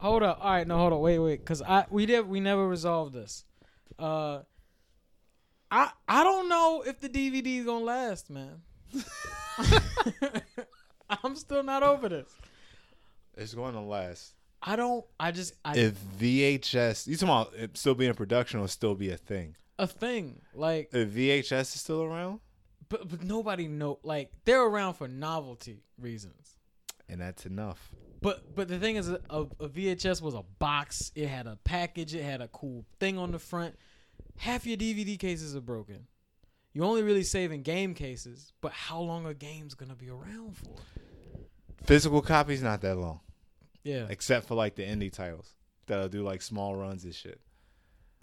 hold up. All right, no, hold on. Wait, wait, because I we did we never resolved this. Uh, I I don't know if the DVD is gonna last, man. I'm still not over this. It's going to last. I don't. I just I If VHS, you talking about it still be in production or still be a thing? a thing like, If VHS is still around, but but nobody know like they're around for novelty reasons. and that's enough. But but the thing is, a, a VHS was a box. It had a package. It had a cool thing on the front. Half your DVD cases are broken. You only really saving game cases. But how long are games gonna be around for? Physical copies not that long, Yeah, except for like the indie titles that'll do like small runs and shit.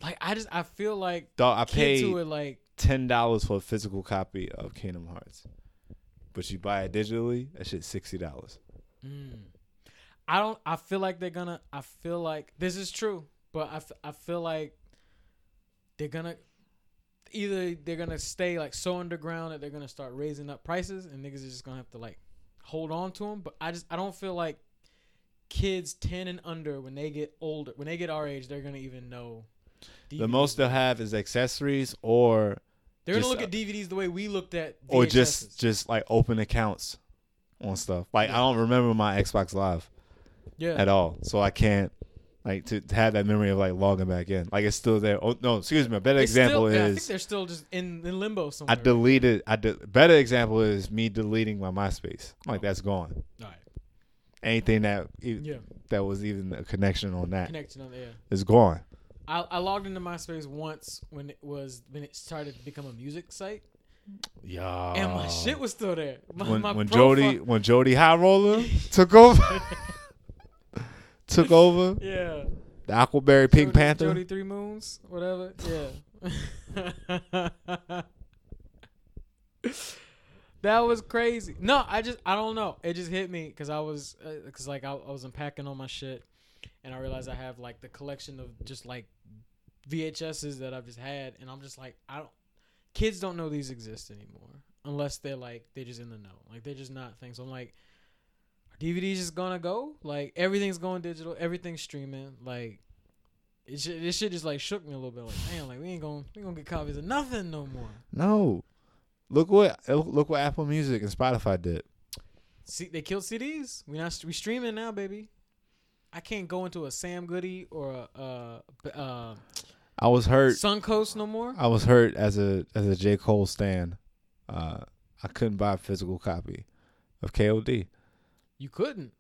Like I just I feel like Dog, I paid who are like ten dollars for a physical copy of Kingdom Hearts, but you buy it digitally, that shit sixty dollars. Mm. I don't. I feel like they're gonna. I feel like this is true, but I, f- I feel like they're gonna either they're gonna stay like so underground that they're gonna start raising up prices, and niggas are just gonna have to like hold on to them. But I just I don't feel like kids ten and under when they get older, when they get our age, they're gonna even know. The most they'll have is accessories or they're gonna look uh, at DVDs the way we looked at or just just like open accounts on stuff. Like I don't remember my Xbox Live yeah. at all, so I can't like to, to have that memory of like logging back in. Like it's still there. Oh no, excuse me. A better It's example still, yeah, I think is they're still just in, in limbo somewhere. I deleted. I de- better example is me deleting my MySpace. Like Oh. that's gone. All right. Anything that Yeah. that was even a connection on that Connection on there. is gone. I, I logged into MySpace once when it was when it started to become a music site, Yeah. and my shit was still there. My, when my when Jody when Jody High Roller took over took over yeah, the Aquaberry Pink Jody, Panther. Jody Three Moons, whatever. Yeah, that was crazy. No, I just I don't know. It just hit me because I was uh, because like I, I was unpacking all my shit, and I realized I have like the collection of just like VHSs that I've just had, and I'm just like I don't. Kids don't know these exist anymore unless they're like they're just in the know. Like they're just not things. So I'm like, DVDs just gonna go? Like everything's going digital, everything's streaming. Like it shit, this shit just like shook me a little bit. Like damn, like we ain't gonna we ain't gonna get copies of nothing no more. No, look what look what Apple Music and Spotify did. See, they killed CDs. We not we streaming now, baby. I can't go into a Sam Goody or a uh, uh, I was hurt. Suncoast no more. I was hurt as a as a J Cole stan. Uh, I couldn't buy a physical copy of KOD. You couldn't.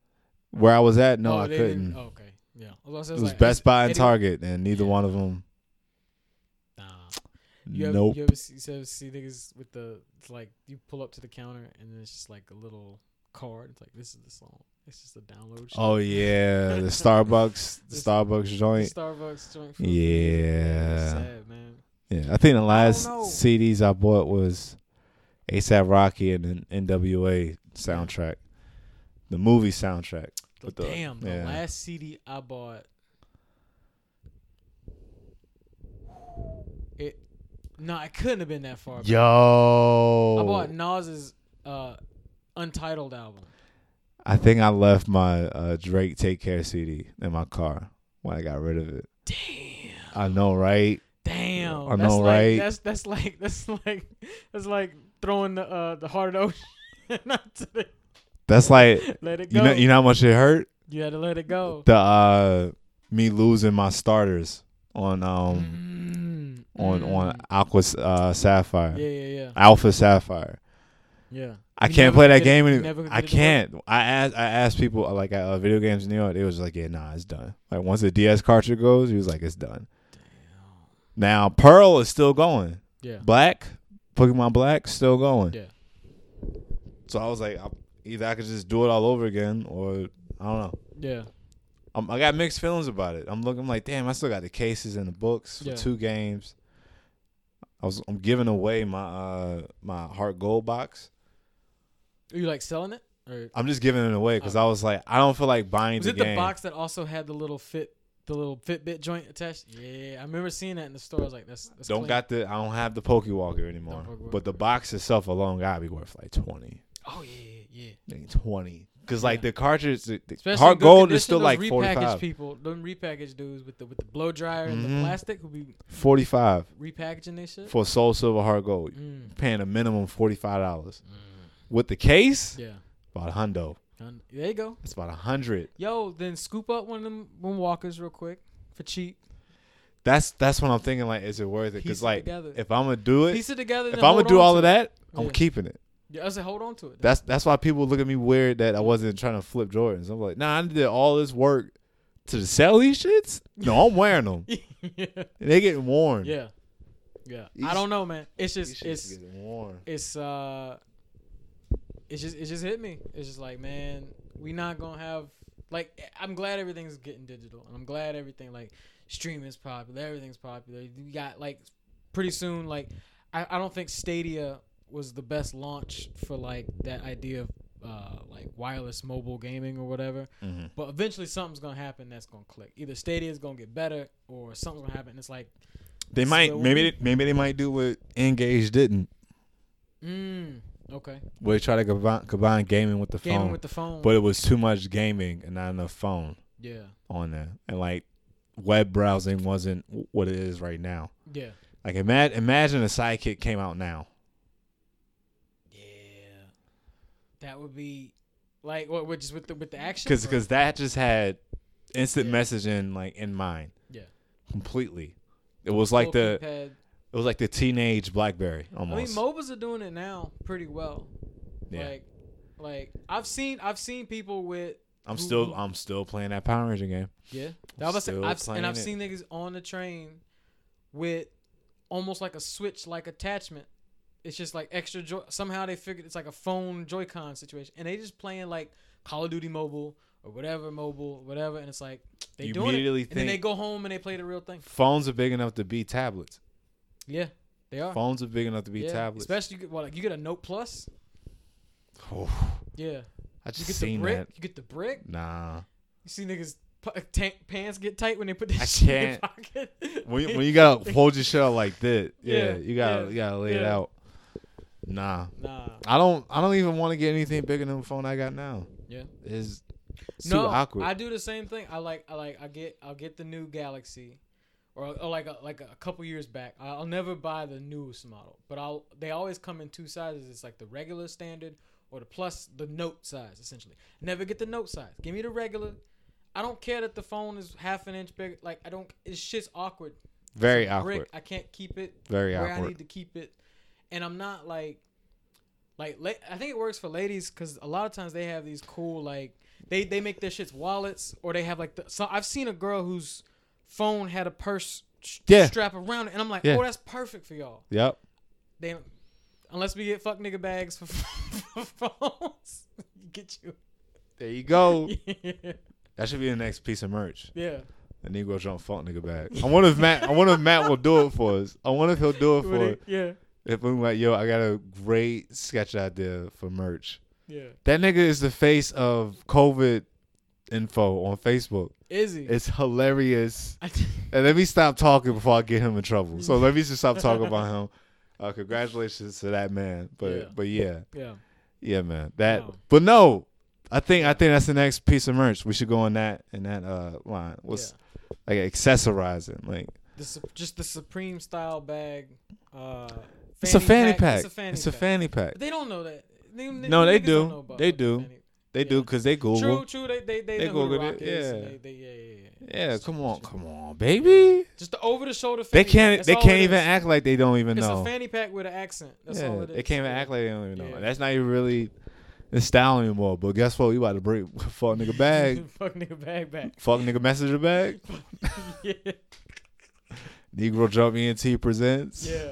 Where I was at, no, Oh, I couldn't. oh, okay, yeah. I was, It was Best Buy and Target. And neither Yeah. one of them. Nah. You ever, nope. you ever see, you ever see niggas with the it's like you pull up to the counter and then it's just like a little card. It's like this is the song. It's just a download. Shit. Oh yeah, the Starbucks, the Starbucks The joint. Starbucks joint. Yeah. sad man. Yeah, I think the last know. CDs I bought was ASAP Rocky and an NWA soundtrack, the movie soundtrack. The, the- damn, the yeah. last CD I bought. It, no, it couldn't have been that far. back. Yo, I bought Nas's uh, Untitled album. I think I left my uh, Drake Take Care CD in my car when I got rid of it. Damn, I know, right? damn. I that's know, like, right? That's that's like that's like that's like throwing the uh, the heart of the ocean out to the, That's like let it go. you know, you know how much it hurt. You had to let it go. The uh, me losing my starters on um Mm, on mm. on Aqua uh, Sapphire, Yeah, yeah, yeah, Alpha Sapphire. yeah. I You can't play that it- game anymore. I get it to work? can't. I asked. I asked people like at uh, video games York. They was like, "Yeah, nah, it's done." Like once the DS cartridge goes, he was like, "It's done." Damn. Now Pearl is still going. Yeah. Black, Pokemon Black, still going. Yeah. So I was like, I, either I could just do it all over again, or I don't know. Yeah. I'm, I got mixed feelings about it. I'm looking I'm like, damn, I still got the cases and the books for Yeah. two games. I was I'm giving away my uh my HeartGold box. Are you like selling it? Or I'm just giving it away because I was like, I don't feel like buying was the it game. the box that also had the little fit the little Fitbit joint attached? Yeah. I remember seeing that in the store. I was like, that's, that's don't clean. got the I don't have the Pokewalker anymore. Pokewalker. But the box itself alone gotta be worth like twenty. Oh yeah, yeah, yeah. Like, Twenty Cause like the cartridge, the Especially HeartGold is still like forty five. people, them repackaged dudes with the with the blow dryer and the Mhm. plastic who be Forty five repackaging this shit. for Soul Silver HeartGold, Mm, paying a minimum forty five dollars. mm. With the case, Yeah, about a hundo. There you go. It's about a hundred. Yo, then scoop up one of them one walkers real quick for cheap. That's that's what I'm thinking. Like, is it worth it? Because like, together. if I'm gonna do it, Piece it together. if I'm gonna do all to of that, I'm Yeah. keeping it. Yeah, I said hold on to it. That's that's why people look at me weird that I wasn't trying to flip Jordans. I'm like, nah, I did all this work to sell these shits. No, I'm wearing them. yeah. they getting worn. yeah, yeah. These- I don't know, man. It's just it's worn. it's uh it's just it just hit me. It's just like, man, we not gonna have like I'm glad everything's getting digital and I'm glad everything like streaming's popular, everything's popular. You got like pretty soon like I, I don't think Stadia was the best launch for like that idea of uh like wireless mobile gaming or whatever. Mhm. But eventually something's gonna happen that's gonna click. Either Stadia is gonna get better or something's gonna happen. It's like They might maybe they, maybe they might do what N-Gage didn't, mm, okay. where they try to combine, combine gaming with the Gaming phone, with the phone. but it was too much gaming and not enough phone yeah. on there, and like web browsing wasn't what it is right now. Yeah. Like imagine imagine a sidekick came out now. Yeah, that would be like what? With just with the with the action? because because that just had instant Yeah. messaging like in mind yeah, completely. It was like the keypad. it was like the teenage BlackBerry almost. I mean. MOBAs are doing it now pretty well. yeah, Like, like I've seen I've seen people with I'm who- still I'm still playing that Power Ranger game. yeah. I was about to say, Still I've and I've it. seen niggas on the train with almost like a switch like attachment. It's just like extra joy. Somehow they figured it's like a phone Joy-Con situation, and they just playing like Call of Duty Mobile or whatever mobile, whatever, and it's like they You doing it, immediately and then they go home and they play the real thing. Phones are big enough to be tablets. Yeah, they are. Phones are big enough to be yeah, tablets. Especially you get, well, like you get a Note Plus. Oh, Yeah, I you just get the seen brick. that. You get the brick. Nah. You see niggas p- uh, tank, pants get tight when they put that I shit in can't. pocket. When you, when you gotta hold your shit out like this, yeah, Yeah, you gotta yeah, you gotta lay it out. Nah, nah, I don't I don't even want to get anything bigger than the phone I got now. yeah. Is no, awkward. I do the same thing. I like, I like, I get, I'll get the new Galaxy, or, or like, a, like a couple years back. I'll never buy the newest model, but I'll. They always come in two sizes. It's like the regular standard or the plus, the Note size, essentially. Never get the Note size. Give me the regular. I don't care that the phone is half an inch bigger. Like I don't. It's just awkward. Very awkward. brick. I can't keep it Very awkward. where I need to keep it, and I'm not like, like la- I think it works for ladies because a lot of times they have these cool like they they make their shits wallets or they have like the. So I've seen a girl whose phone had a purse sh- Yeah. strap around it, and I'm like, Yeah. oh, that's perfect for y'all. Yep. They unless we get fuck nigga bags for, for phones, get you. There you go. yeah. That should be the next piece of merch. yeah. A Negro jump fuck nigga bag. I wonder if Matt. I wonder if Matt will do it for us. I wonder if he'll do it Would for. it- yeah. If I'm like, yo, I got a great sketch idea for merch. Yeah. That nigga is the face of COVID info on Facebook. Is he? It's hilarious. And let me stop talking before I get him in trouble. So let me just stop talking about him. Uh, congratulations to that man. But Yeah. but yeah, yeah. yeah, man. That. Wow. But no, I think I think that's the next piece of merch. We should go on that in that uh line. What's like accessorizing? Like The, just the Supreme style bag. Uh, it's a fanny pack. It's a fanny It's a pack. fanny pack. But they don't know that. They, No, they do. don't know about They do. They do because they Google. True, true. They they they, They know who the Googled rock it, yeah. They, they, yeah, yeah, yeah. Yeah, come on, come on, baby. Just the over the shoulder. They can't. pack. They can't even act like they don't even It's know. a fanny pack with an accent. That's yeah, all it is. they can't even act like they don't even know. Yeah. That's not even really the style anymore. But guess what? We about to break fuck nigga bag, Fuck nigga bag back. fuck nigga messenger bag. yeah. Negro Jump ENT presents. Yeah.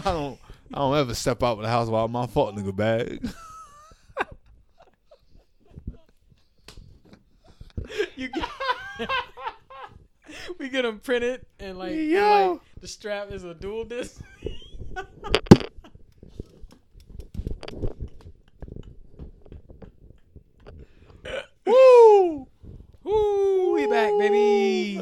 I don't. I don't ever step out of the house without my fuck nigga bag. You get, we get them printed and like, and, Yo. like the strap is a dual disc. Woo! Woo, we back, baby.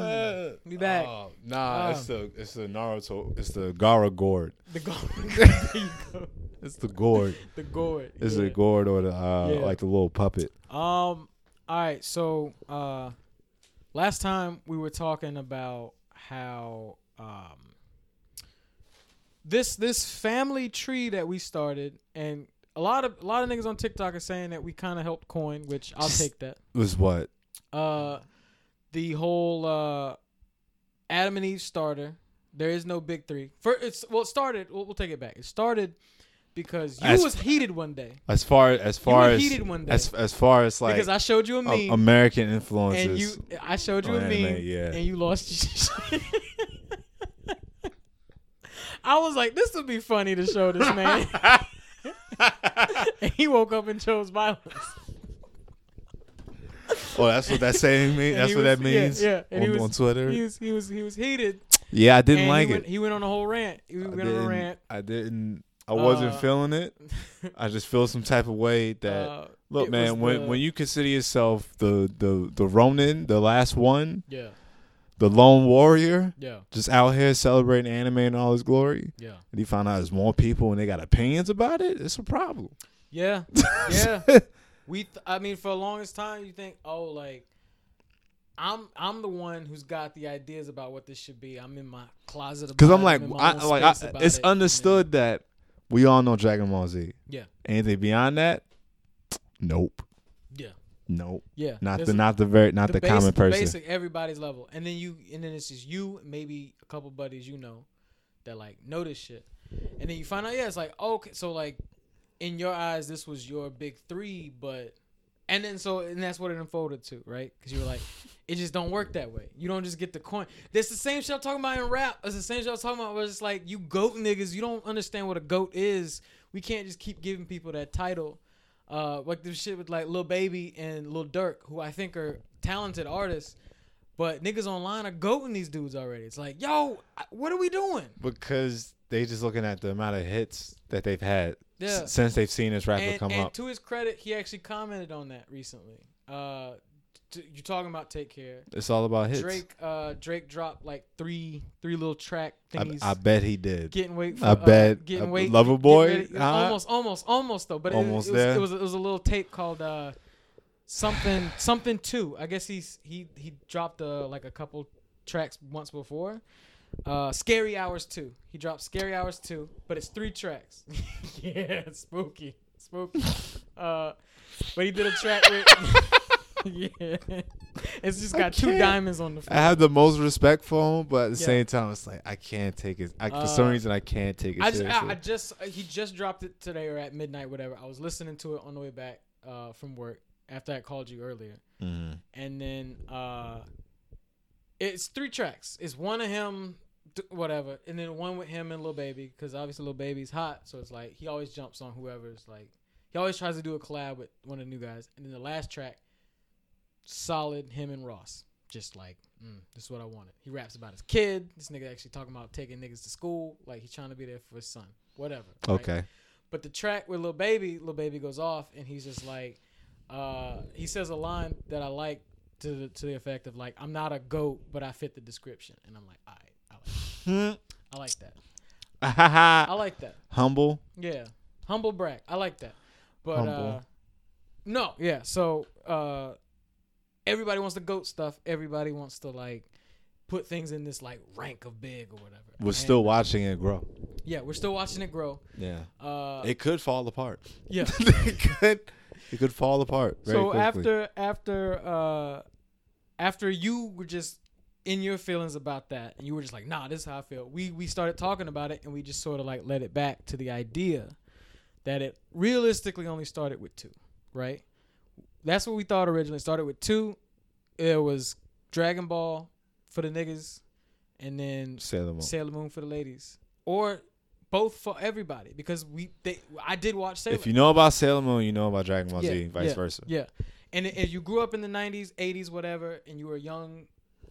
We back. Oh, nah, Um, it's the it's the Naruto. It's the Gaara gourd. The gold. there you go. It's the gourd. the gourd. It's yeah. the gourd or the uh, Yeah. like the little puppet. Um. All right. So, uh, last time we were talking about how um this this family tree that we started, and a lot of a lot of niggas on TikTok are saying that we kind of helped coin, which I'll take that. It was what? Uh, the whole uh, Adam and Eve starter. There is no big three. For it's well, it started. We'll, we'll take it back. It started because you As- was heated one day. As far as You far were as heated one day as as far as like because I showed you a meme. American influences. and you I showed you a meme anime, yeah. and you lost your I was like, this would be funny to show this man. and he woke up and chose violence. Oh, that's what that saying means. That's what was- that means. Yeah, yeah. On, he was, on Twitter. He was he was he was heated. yeah, I didn't and like he it. went, he went on a whole rant. He I went on a didn't. rant. I didn't. I wasn't Uh, feeling it. I just feel some type of way that. Uh, Look, man, when the- when you consider yourself the the the Ronin, the last one, Yeah, the lone warrior, yeah, just out here celebrating anime in all its glory, yeah. and you find out there's more people and they got opinions about it, it's a problem. Yeah. Yeah. We th- I mean for the longest time you think, "Oh, like I'm I'm the one who's got the ideas about what this should be. I'm in my closet Because I'm like, in my I, like I, it's it, and then- understood that we all know Dragon Ball Z. Yeah. Anything beyond that, nope, Yeah. nope. Yeah. Not There's the a- not the very not the, basic- common person. basic everybody's level. And then you and then it's just you, maybe a couple buddies you know that like know this shit. And then you find out, yeah, it's like, okay, so like in your eyes this was your big 3, but and then so and that's what it unfolded to, right? Cuz you were like it just don't work that way. You don't just get the coin. That's the same shit I'm talking about in rap. It's the same shit I was talking about where it's like you goat niggas, you don't understand what a goat is. We can't just keep giving people that title. Uh, like this shit with like Lil Baby and Lil Durk, who I think are talented artists, but niggas online are goating these dudes already. It's like, yo, what are we doing? because they just looking at the amount of hits that they've had Yeah. s- since they've seen this rapper And, come and up. to his credit, he actually commented on that recently. Uh, t- you talking about Take Care? It's all about hits. Drake, uh, Drake dropped like three, three little track I, thingies. I bet he did. Getting weight. For, I uh, bet. Getting weight. Lover Boy, huh? Almost, almost, almost though. But it- Almost it, was, there. It was, it was a little tape called uh, something, something two. I guess he's he he dropped uh, like a couple tracks once before. Uh, Scary Hours two. He dropped Scary Hours two, but it's three tracks. yeah, spooky, spooky. Uh, but he did a track with. yeah, it's just got two diamonds on the. front. I have the most respect for him, but at the Yeah. same time, it's like I can't take it. I, for some Uh, reason, I can't take it I just. I, I just, uh, he just dropped it today or at midnight, whatever. I was listening to it on the way back uh, from work after I called you earlier, Mhm. and then uh, it's three tracks. It's one of him, whatever, and then one with him and Lil Baby, because obviously Lil Baby's hot, so it's like he always jumps on whoever's like, he always tries to do a collab with one of the new guys, and then the last track, solid him and Ross, just like. Mm, this is what I wanted. He raps about his kid. This nigga actually talking about taking niggas to school. Like he's trying to be there for his son. Whatever. right? Okay. But the track with Lil Baby, Lil Baby goes off, and he's just like, uh, he says a line that I like to the, to the effect of like, "I'm not a goat, but I fit the description," and I'm like, "All right, I like, I like that. I like that. Humble. Yeah, humble brag. I like that. But uh, no, yeah. So uh, everybody wants the goat stuff. Everybody wants to like put things in this like rank of big or whatever. We're And, still watching it grow. yeah, we're still watching it grow. Yeah. Uh, It could fall apart. yeah. it could. It could fall apart. So quickly. after after uh after you were just in your feelings about that and you were just like nah this is how i feel we we started talking about it and we just sort of like let it back to the idea that it realistically only started with two right that's what we thought originally It started with two it was dragon ball for the niggas and then Sailor Moon. sailor moon for the ladies or both for everybody because we they i did watch sailor if you know about Sailor Moon, you know about Dragon Ball Yeah, Z, vice yeah. versa. yeah. And if you grew up in the 90s, 80s, whatever, and you were young,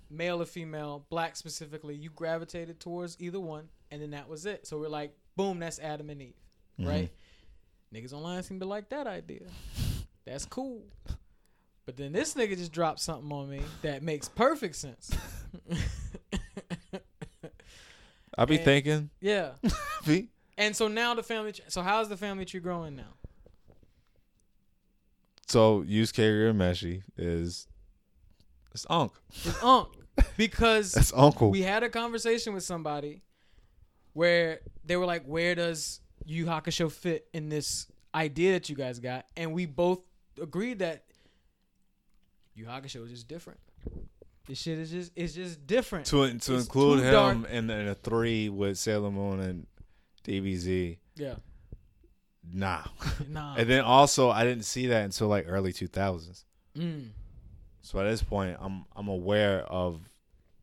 male or female, black specifically, you gravitated towards either one, and then that was it. So we're like, boom, that's Adam and Eve, Mm-hmm. right? Niggas online seem to like that idea. That's cool. But then this nigga just dropped something on me that makes perfect sense. I be And- thinking, yeah. be And so now the family. Tree, so how's the family tree growing now? So Yusuke Urameshi is it's Unc. It's Unc because That's Uncle. we had a conversation with somebody where they were like, "Where does Yu Hakusho fit in this idea that you guys got?" And we both agreed that Yu Hakusho is just different. This shit is just it's just different. to to It's include him dark. in, in a three with Sailor Moon and DBZ. yeah, Nah. nah. and then also I didn't see that until like early 2000s. Mm. So at this point, I'm I'm aware of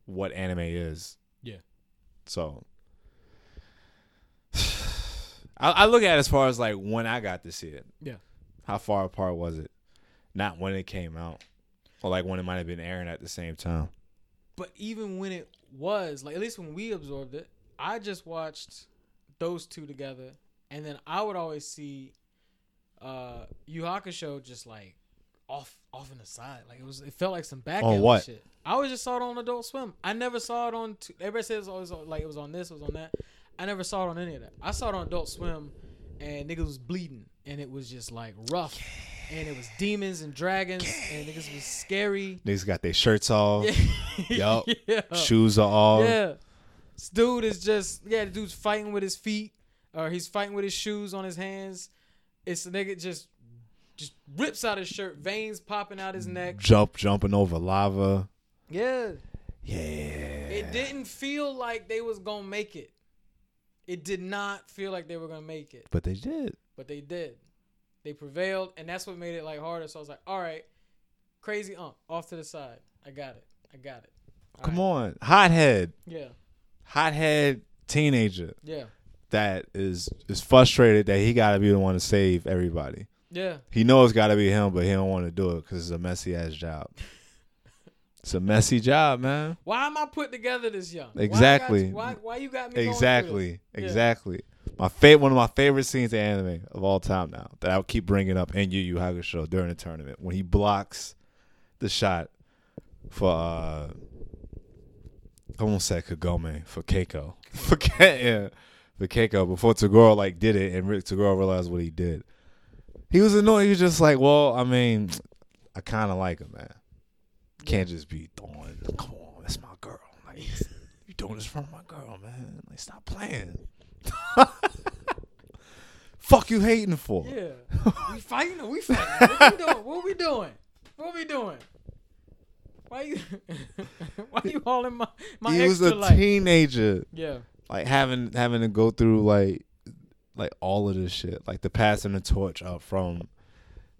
what anime is. Yeah. So I, I look at it as far as like when I got to see it. Yeah. How far apart was it? Not when it came out, or like when it might have been airing at the same time. But even when it was, like at least when we absorbed it, I just watched those two together, and then I would always see uh Yu Hakusho just like off off in the side. Like it was it felt like some back On what? shit. I always just saw it on Adult Swim. I never saw it on t- everybody says it's always on- like it was on this, it was on that. I never saw it on any of that. I saw it on Adult Swim and niggas was bleeding and it was just like rough. And it was demons and dragons and niggas was scary. Niggas got their shirts off, Yup. yeah. shoes are off. Yeah. This dude is just yeah, the dude's fighting with his feet, or he's fighting with his shoes on his hands. It's the nigga just just rips out his shirt, veins popping out his neck. Jump, jumping over lava. Yeah. Yeah. It didn't feel like they was gonna make it. It did not feel like they were gonna make it. But they did. But they did. They prevailed, and that's what made it like harder. So I was like, all right, crazy ump, off to the side. I got it. I got it. All Come right. on, hothead, Yeah. hothead teenager Yeah. that is is frustrated that he got to be the one to save everybody. Yeah. He knows it's got to be him, but he don't want to do it because it's a messy ass job. it's a messy job, man. Why am I put together this young? Why I got Exactly. Why, why, you got me? through Exactly. Yeah. My favorite, one of my favorite scenes in anime of all time now that I'll keep bringing up in Yu Yu Hakusho during the tournament when he blocks the shot for uh, I almost said Kagome for Keiko for Ke- yeah, for Keiko before Toguro like did it and Rick Toguro realized what he did. He was annoyed. He was just like, "Well, I mean, I kind of like him, man. Can't just be throwing. Come on, that's my girl. Like, you doing this for my girl, man. Like, stop playing. Fuck you hating for? Yeah. we fighting or we fighting? What we doing? What we doing? What we doing? Why you why you all in my my he was extra a life? teenager, Yeah. like having having to go through like like all of this shit, like the passing the torch up from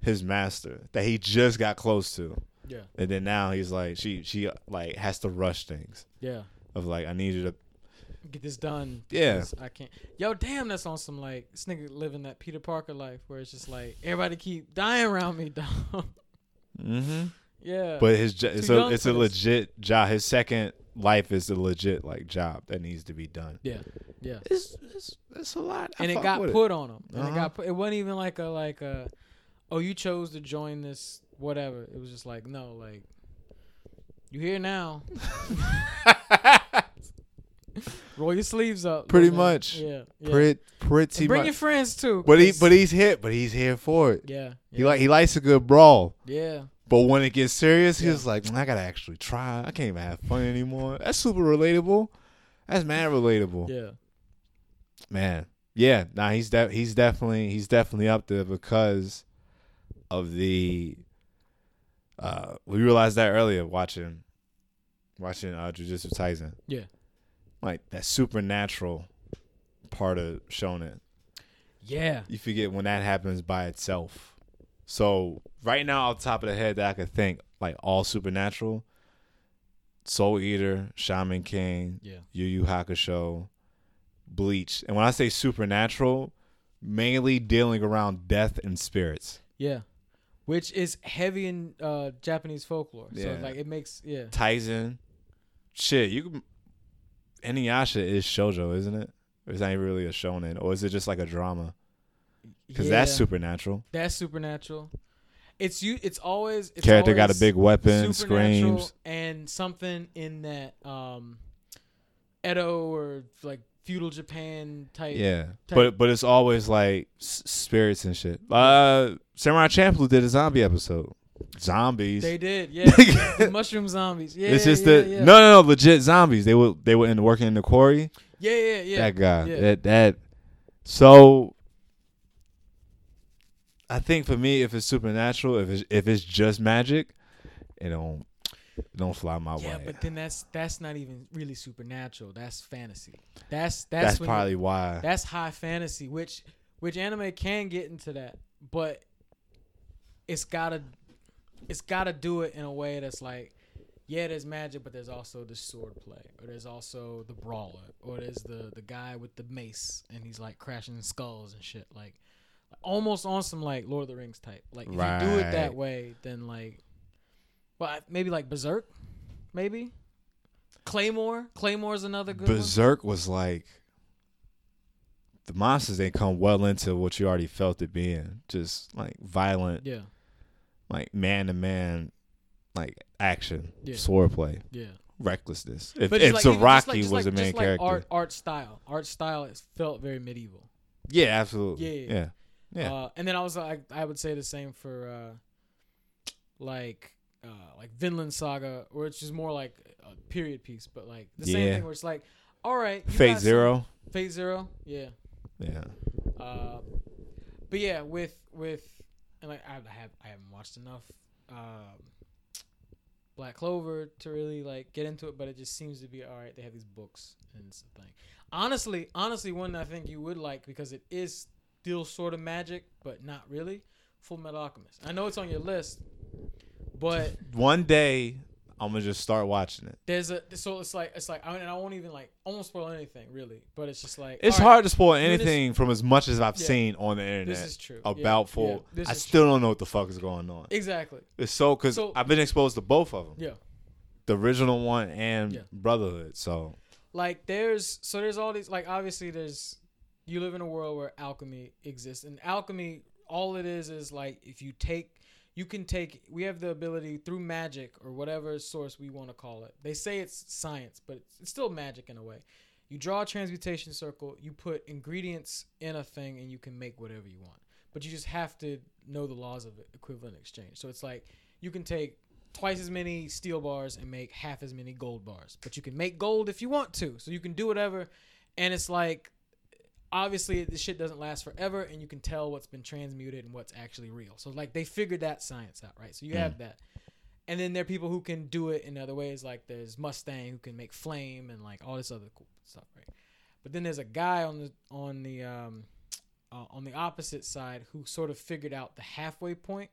his master that he just got close to, Yeah. and then now he's like she she like has to rush things Yeah. of like I need you to Get this done. Yeah. I can't. Yo, damn, that's on some like this nigga living that Peter Parker life where it's just like everybody keep dying around me, dog. mm-hmm. yeah. But his jo- it's a it's a legit job. His second life is a legit like job that needs to be done. yeah. Yeah. It's it's, it's a lot, I and it got put on him. And it Uh-huh. got put. It wasn't even like a like a, oh, you chose to join this whatever. It was just like no, like you here now. Roll your sleeves up. Pretty man. much. Yeah. yeah. Pretty pretty And bring much. your friends too. but he but he's hit. But he's here for it. yeah. He like he likes a good brawl. yeah. But when it gets serious, Yeah. he's like, I gotta actually try. I can't even have fun anymore. That's super relatable. That's mad relatable. Yeah. Man. Yeah. Nah, he's de- he's definitely he's definitely up there because of the uh we realized that earlier watching watching uh Jujutsu Kaisen. Yeah. Like that supernatural part of shonen. Yeah. You forget when that happens by itself. So right now off the top of the head that I could think, like all supernatural, Soul Eater, Shaman King, Yeah. Yu Yu Hakusho, Bleach. And when I say supernatural, mainly dealing around death and spirits. Yeah. Which is heavy in uh, Japanese folklore. Yeah. So like it makes yeah. Tyson. Shit, you can Inuyasha is shoujo, isn't it? Or is that even really a shonen? Or is it just like a drama? Because that's supernatural. That's supernatural. It's you. It's always it's Character got a big weapon, screams. and something in that um, Edo or like feudal Japan type. Yeah, type- but but it's always like s- spirits and shit. Uh, Samurai Champloo did a zombie episode. Zombies. They did, yeah. Mushroom zombies. Yeah, it's just yeah, the yeah. no, no, no, legit zombies. They were they were in working in the quarry. Yeah, yeah, yeah. that guy. yeah. That that. So. I think for me, if it's supernatural, if it's if it's just magic, it don't it don't fly my yeah, way. but then that's that's not even really supernatural. That's fantasy. That's that's, that's when you- probably why. that's high fantasy, which which anime can get into that, but it's gotta it's gotta do it in a way that's like, yeah, there's magic, but there's also the sword play, or there's also the brawler, or there's the the guy with the mace and he's like crashing skulls and shit, like almost on some like Lord of the Rings type. Like if you do it that way, then like, well, maybe like Berserk, maybe. Claymore, Claymore's another good one. Berserk was like the monsters they come well into what you already felt it being, just like violent, Yeah, like man to man, like action, Yeah. swordplay, yeah. recklessness. If, But if like, even Zaraki just like, just was like, the main character, art, art style, art style, it felt very medieval. yeah, absolutely, Yeah, yeah, yeah. yeah. Uh, and then I was like, I would say the same for uh, like uh, like Vinland Saga, where it's just more like a period piece, but like the same thing where it's like, all right, you Fate got some- Zero, Phase Zero, yeah. yeah, Uh, but yeah, with with and like I have I haven't watched enough um, Black Clover to really like get into it, but it just seems to be all right. They have these books and it's a thing. Honestly, honestly, one I think you would like because it is still sort of magic, but not really. Full Metal Alchemist. I know it's on your list, but One day I'm gonna just start watching it. there's a so it's like it's like I mean, and I won't even like I won't spoil anything really, but it's just like It's all right, hard to spoil anything from as much as I've Yeah. seen on the internet This is true. About yeah, full. this I still don't know what the fuck is going on. exactly. It's so because So- I've been exposed to both of them. Yeah. the original one and Yeah. Brotherhood. So like there's so there's all these like obviously there's you live in a world where alchemy exists and alchemy all it is is like if you take you can take we have the ability through magic or whatever source we want to call it they say it's science but it's, still magic in a way you draw a transmutation circle you put ingredients in a thing and you can make whatever you want but you just have to know the laws of equivalent exchange so it's like you can take twice as many steel bars and make half as many gold bars. But you can make gold if you want to. So you can do whatever. And it's like, obviously, this shit doesn't last forever. And you can tell what's been transmuted and what's actually real. So, like, they figured that science out, right? So you have that. And then there are people who can do it in other ways. Like, there's Mustang who can make flame and, like, all this other cool stuff, right? But then there's a guy on the, on the, um, uh, on the opposite side who sort of figured out the halfway point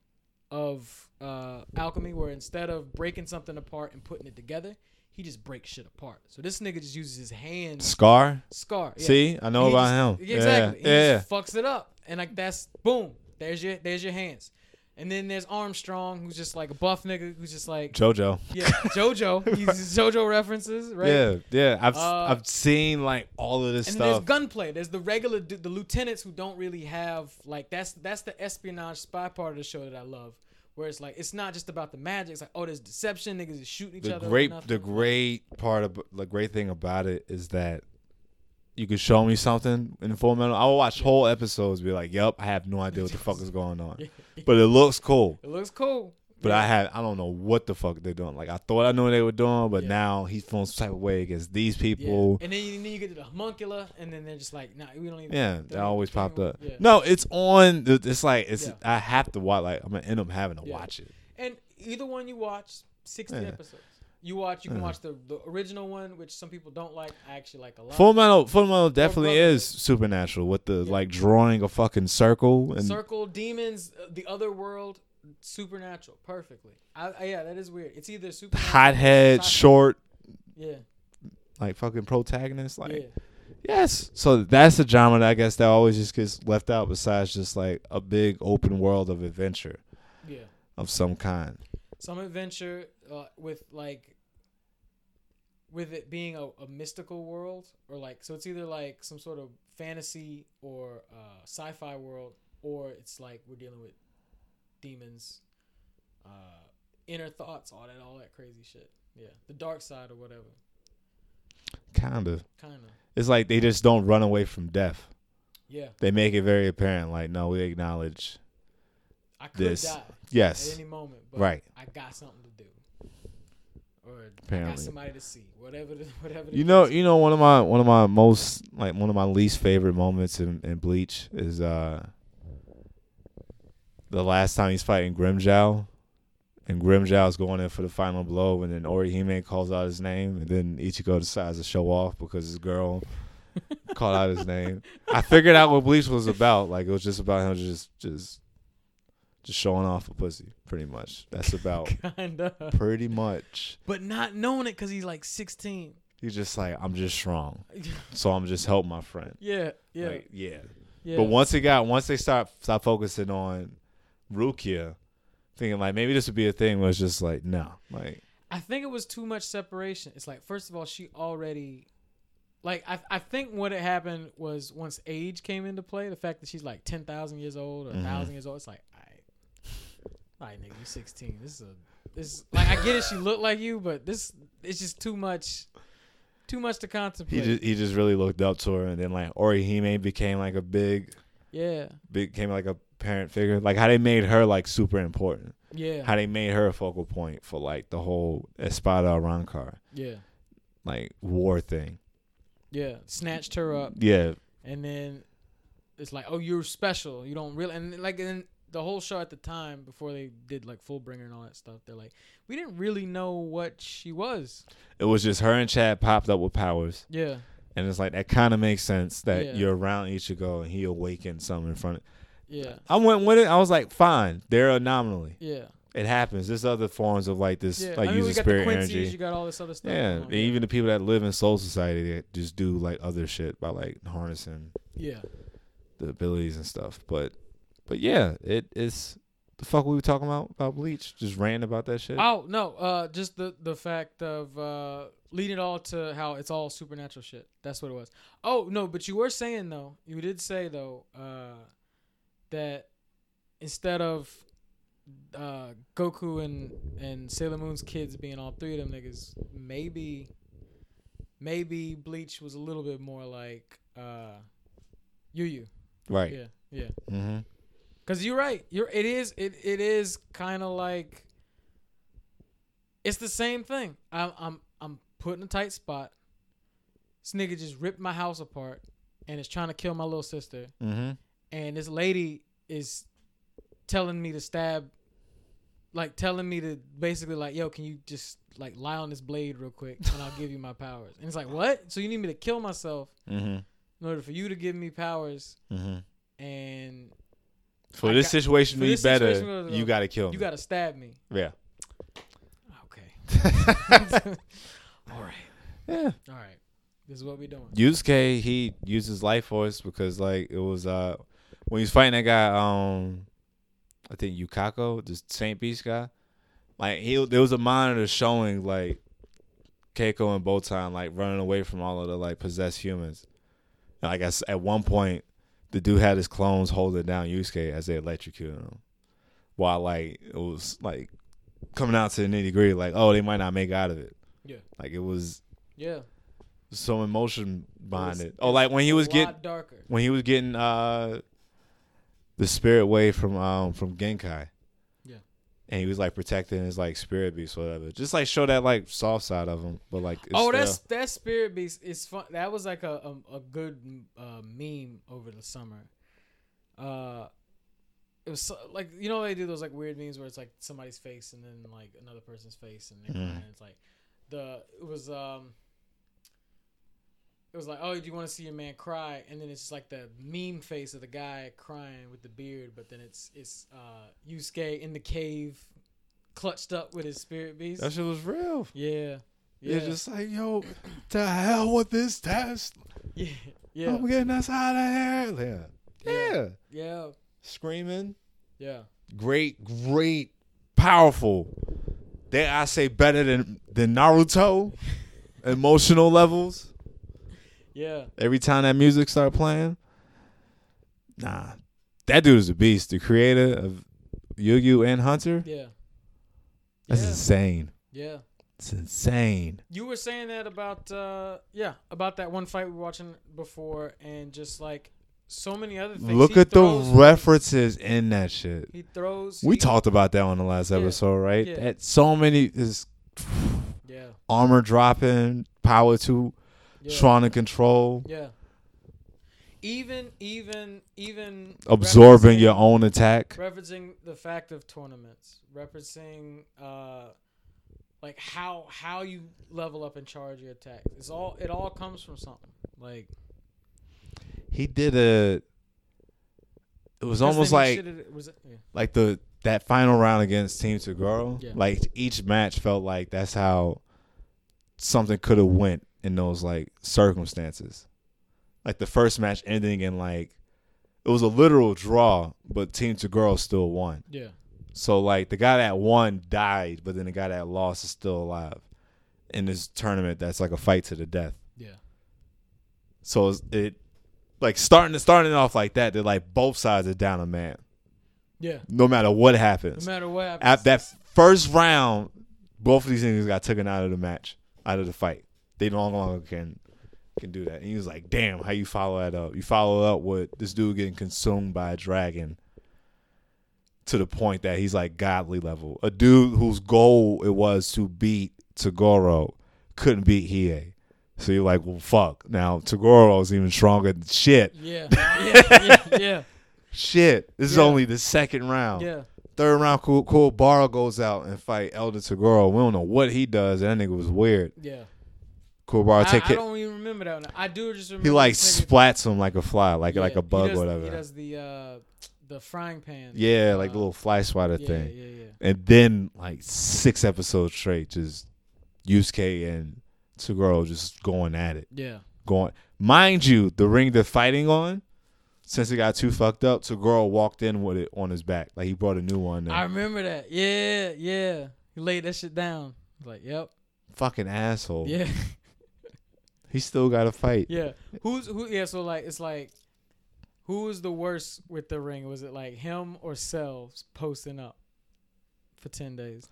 of uh, alchemy, where instead of breaking something apart and putting it together, he just breaks shit apart. So this nigga just uses his hands. Scar. Scar. Yeah. See, I know about just- him. Exactly. Yeah, He yeah. just fucks it up, and like that's boom. There's your there's your hands. And then there's Armstrong, who's just like a buff nigga, who's just like JoJo. yeah, JoJo. He's JoJo references, right? Yeah, yeah. I've Uh, I've seen like all of this stuff. And there's gunplay. There's the regular the lieutenants who don't really have like that's that's the espionage spy part of the show that I love. Where it's like it's not just about the magic. It's like oh, there's deception. Niggas is shooting each the other. great the great part of the great thing about it is that you could show me something in the Full Metal. I will watch whole episodes, be like, "Yep, I have no idea what the fuck is going on," but it looks cool. It looks cool. But Yeah. I had I don't know what the fuck they're doing. Like I thought I knew what they were doing, but Yeah. now he's feeling some type of way against these Yeah. people. And then you, then you get to the homuncula, and then they're just like, nah, we don't even. Yeah, that always popped up. Yeah. No, it's on. It's like it's. Yeah. I have to watch. Like I'm gonna end up having to Yeah. watch it. And either one you watch, sixty Yeah. episodes. You watch. You can watch the the original one, which some people don't like. I actually like a lot. Full Metal, Full Metal definitely is supernatural with the Yeah. like drawing a fucking circle and Circle demons, uh, the other world, supernatural, perfectly. I, I, yeah, that is weird. It's either or hothead, short, Yeah, like fucking protagonist. Like yeah, yes, so that's the genre that I guess that always just gets left out. Besides just like a big open world of adventure yeah. of some kind. Some adventure uh, with like, with it being a, a mystical world, or like, so it's either like some sort of fantasy or uh, sci-fi world, or it's like we're dealing with demons, uh, inner thoughts, all that, all that crazy shit. Yeah, the dark side or whatever. kind of. Kind of. It's like they just don't run away from death. Yeah. They make it very apparent, like, no, we acknowledge. I could This. die at Yes, any moment, but right. I got something to do, or I got Apparently. somebody to see. Whatever. The, whatever. The You know, you know, one of my one of my most like one of my least favorite moments in, in Bleach is uh the last time he's fighting Grimmjow, and Grimmjow's going in for the final blow, and then Orihime calls out his name, and then Ichigo decides to show off because his girl called out his name. I figured out what Bleach was about. Like it was just about him just just just showing off a pussy, pretty much. That's about Kinda. pretty much. But not knowing it because he's like 16. He's just like, I'm just strong, so I'm just help my friend. yeah. Yeah. Like, yeah. yeah. But once it got, once they start start focusing on Rukia, thinking like maybe this would be a thing it's just like no, like I think it was too much separation. It's like first of all, she already like I I think what had happened was once age came into play, the fact that she's like ten thousand years old or a Mhm. thousand years old, it's like, alright, alright, nigga, you sixteen. This is a this like I get it. She looked like you, but this it's just too much, too much to he contemplate. just he just really looked up to her, and then like Orihime became like a big, yeah, became like a parent figure. Like how they made her like super important. yeah, How they made her a focal point for like the whole Espada Arrancar yeah, like war thing. yeah. Snatched her up, Yeah, and then it's like, oh, you're special. You don't really, and like, and the whole show at the time before they did like Fullbringer and all that stuff, they're like, we didn't really know what she was. it was just her and Chad popped up with powers, Yeah, and it's like that kind of makes sense that Yeah. you're around Ichigo and he awakened something in front. of yeah, I went with it. I was like, fine, they're anomaly. yeah, It happens. There's other forms of like this, yeah. like I mean, using got the spirit Quincy's, energy. you got all this other stuff. Yeah, on. and even the people that live in Soul Society that just do like other shit by like harnessing yeah. the abilities and stuff. But, but yeah, it is the fuck we were talking about about Bleach. Just ranting about that shit. Oh no, uh, just the the fact of uh, leading it all to how it's all supernatural shit. That's what it was. Oh no, but you were saying though, you did say though uh, that instead of uh, Goku and and Sailor Moon's kids being all three of them niggas, maybe maybe Bleach was a little bit more like uh, Yu Yu. right. Yeah, yeah. Mm-hmm. Cause you're right. You're it is it it is kind of like it's the same thing. I'm I'm I'm put in a tight spot. This nigga just ripped my house apart and is trying to kill my little sister. Mm-hmm. And this lady is telling me to stab, like telling me to basically like, yo, can you just like lie on this blade real quick and I'll give you my powers. And it's like, what? So you need me to kill myself Mm-hmm. in order for you to give me powers Mm-hmm. and For I this got- situation to be better, situation you got to kill me. you got to stab me. yeah. Okay. All right. yeah. All right. This is what we doing. Yusuke, he uses life force because like it was uh when he was fighting that guy, um I think Yukako, the Saint Beast guy. Like he there was a monitor showing like Keiko and Botan like running away from all of the like possessed humans. And I guess at one point the dude had his clones holding down Yusuke as they electrocuted him. While like it was like coming out to the nitty gritty, like, oh, they might not make out of it. Yeah. Like it was Yeah. some emotion behind was- it. Oh, like when he was getting darker. when he was getting uh the spirit way from um from Genkai. Yeah. And he was like protecting his like spirit beast whatever. Just like show that like soft side of him. But like it's Oh, still- that's that spirit beast is fun. That was like a a, a good uh, meme over the summer. Uh, it was so, like you know they do those like weird memes where it's like somebody's face and then like another person's face and they're Mhm. crying. It's like the it was um. It was like, oh, do you want to see your man cry? And then it's just like the meme face of the guy crying with the beard, but then it's it's uh Yusuke in the cave, clutched up with his spirit beast. that shit was real. yeah, yeah, Yeah. just like, yo, to hell with this test. yeah, yeah. I'm getting us out of here. Yeah. Yeah. Yeah. Yeah, Screaming. yeah, Great, great, powerful. Dare I say better than than Naruto? Emotional levels. Yeah, every time that music start playing. Nah, that dude is a beast. The creator of Yu Yu and Hunter. yeah, That's yeah, insane. yeah, It's insane. You were saying that about uh yeah about that one fight we were watching before, and just like so many other things. Look He at the references in that shit. He throws. We he- talked about that on the last Yeah, episode, right? yeah. That so many is Yeah. armor dropping, power to Yeah. trying to control, Yeah. Even even even absorbing your own attack. referencing the fact of tournaments, referencing uh like how how you level up and charge your attack. It's all it all comes from something. Like He did a. It was almost like was it, yeah. like the that final round against Team Toguro. Yeah. Like each match felt like that's how something could have went in those like circumstances. Like the first match ending in like it was a literal draw, but Team Toguro still won. yeah. So like the guy that won died, but then the guy that lost is still alive in this tournament. That's like a fight to the death. Yeah. So it's- it like starting starting off like that. They're like both sides are down a man, Yeah. no matter what happens. No matter what happens. At that first round, both of these niggas got taken out of the match, out of the fight. They no longer can can do that. And he was like, "Damn, how you follow that up? You follow up with this dude getting consumed by a dragon." To the point that he's like godly level. A dude whose goal it was to beat Toguro couldn't beat Hiei. So you're like, well, fuck. Now Toguro's even stronger than shit. Yeah. Yeah. Yeah. Yeah. Shit. This is only the second round. yeah. Third round, cool, cool. Barra goes out and fight Elder Toguro. We don't know what he does. That nigga was weird. Yeah. Kuwabara I, take I it. don't even remember that. One. I do just remember He like splats him like a fly, like like a bug does, or whatever. He does the uh the frying pan. yeah, like uh, the little fly swatter yeah, thing. Yeah, yeah, And then like six episodes straight, just Yusuke and Toguro just going at it. yeah. Going, mind you, the ring they're fighting on. Since it got too fucked up, Toguro walked in with it on his back, like he brought a new one. I remember that. Yeah, yeah. He laid that shit down. Like, yep. fucking asshole. Yeah, He still got to fight. yeah. Who's who? Yeah. So like, it's like, who was the worst with the ring? Was it like him or Cells posting up for ten days?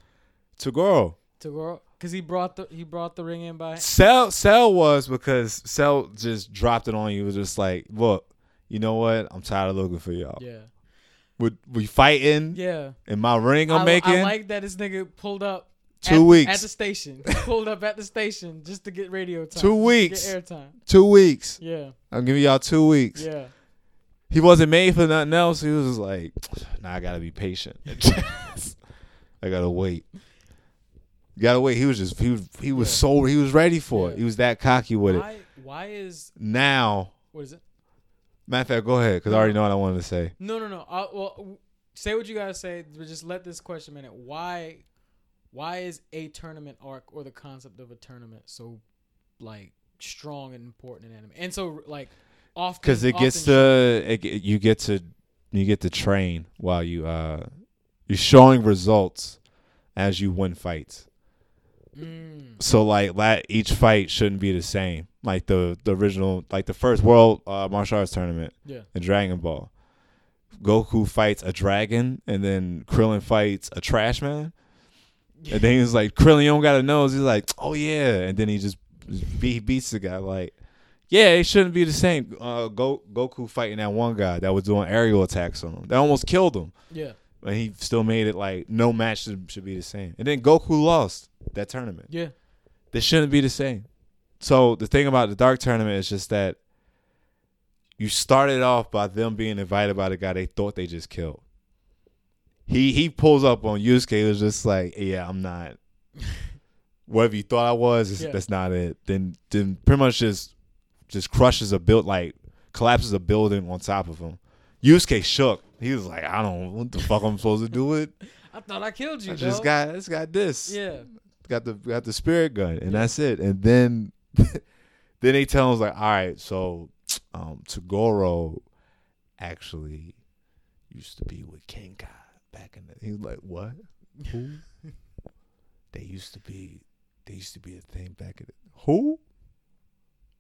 Toguro. To go because he brought the he brought the ring in by. Cell Cell was because Cell just dropped it on you. It was just like, look, you know what? I'm tired of looking for y'all. Yeah, We we fighting yeah. in my ring. I'm I, making I like that this nigga pulled up Two at, weeks. at the station. Pulled up at the station just to get radio time. Two weeks. get airtime. two weeks. Yeah, I'm giving y'all two weeks. yeah. He wasn't made for nothing else. He was just like, nah, I gotta be patient. I gotta wait. You gotta wait. He was just he was he was Yeah. so he was ready for it. He was that cocky with it. Why? Why is Now, what is it? matter of fact, go ahead because I already know what I wanted to say. No, no, no. Uh, well, say what you gotta say, but just let this question a minute. Why, why is a tournament arc or the concept of a tournament so like strong and important in anime, and so like often because it gets to it, you get to you get to train while you uh you're showing results as you win fights. Mm, so like that each fight shouldn't be the same. Like the the original like the first world uh, martial arts tournament yeah, in dragon ball. Goku fights a dragon and then krillin fights a trash man and then he's like krillin you don't got a nose he's like oh yeah and then he just he beats the guy like yeah, it shouldn't be the same. Uh, Go, Goku fighting that one guy that was doing aerial attacks on him. That almost killed him. yeah, And he still made it like no match should, should be the same. And then Goku lost that tournament. yeah, They shouldn't be the same. So the thing about the Dark Tournament is just that you started off by them being invited by the guy they thought they just killed. He he pulls up on Yusuke. Was just like, yeah, I'm not. Whatever you thought I was, Yeah. that's not it. Then then pretty much just just crushes a build like collapses a building on top of him. Yusuke shook. He was like, I don't what the fuck I'm supposed to do with. I thought I killed you. I just dog. got I just got this yeah, got the got the spirit gun, and Yeah. that's it. And then then they tell him like, all right, so um Toguro actually used to be with Genkai back in the. He was like, what? Who? they used to be. They used to be a thing back in the. Who?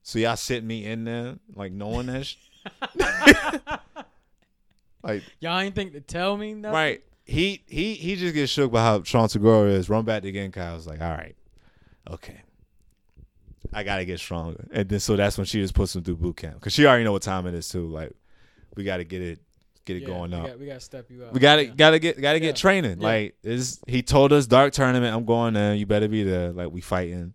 So y'all sitting me in there like knowing that, sh- like y'all ain't think to tell me nothing. Right. He he he just gets shook by how Sean Toguro is. Run back. I was like, all right. okay, I gotta get stronger. And then so that's when she just puts him through boot camp because she already know what time it is too. Like we gotta get it get it Yeah, going we up. Got, we gotta step you up. We gotta Yeah. gotta get gotta Yeah. get training. Like is he told us dark tournament. I'm going there. You better be there. Like we fighting.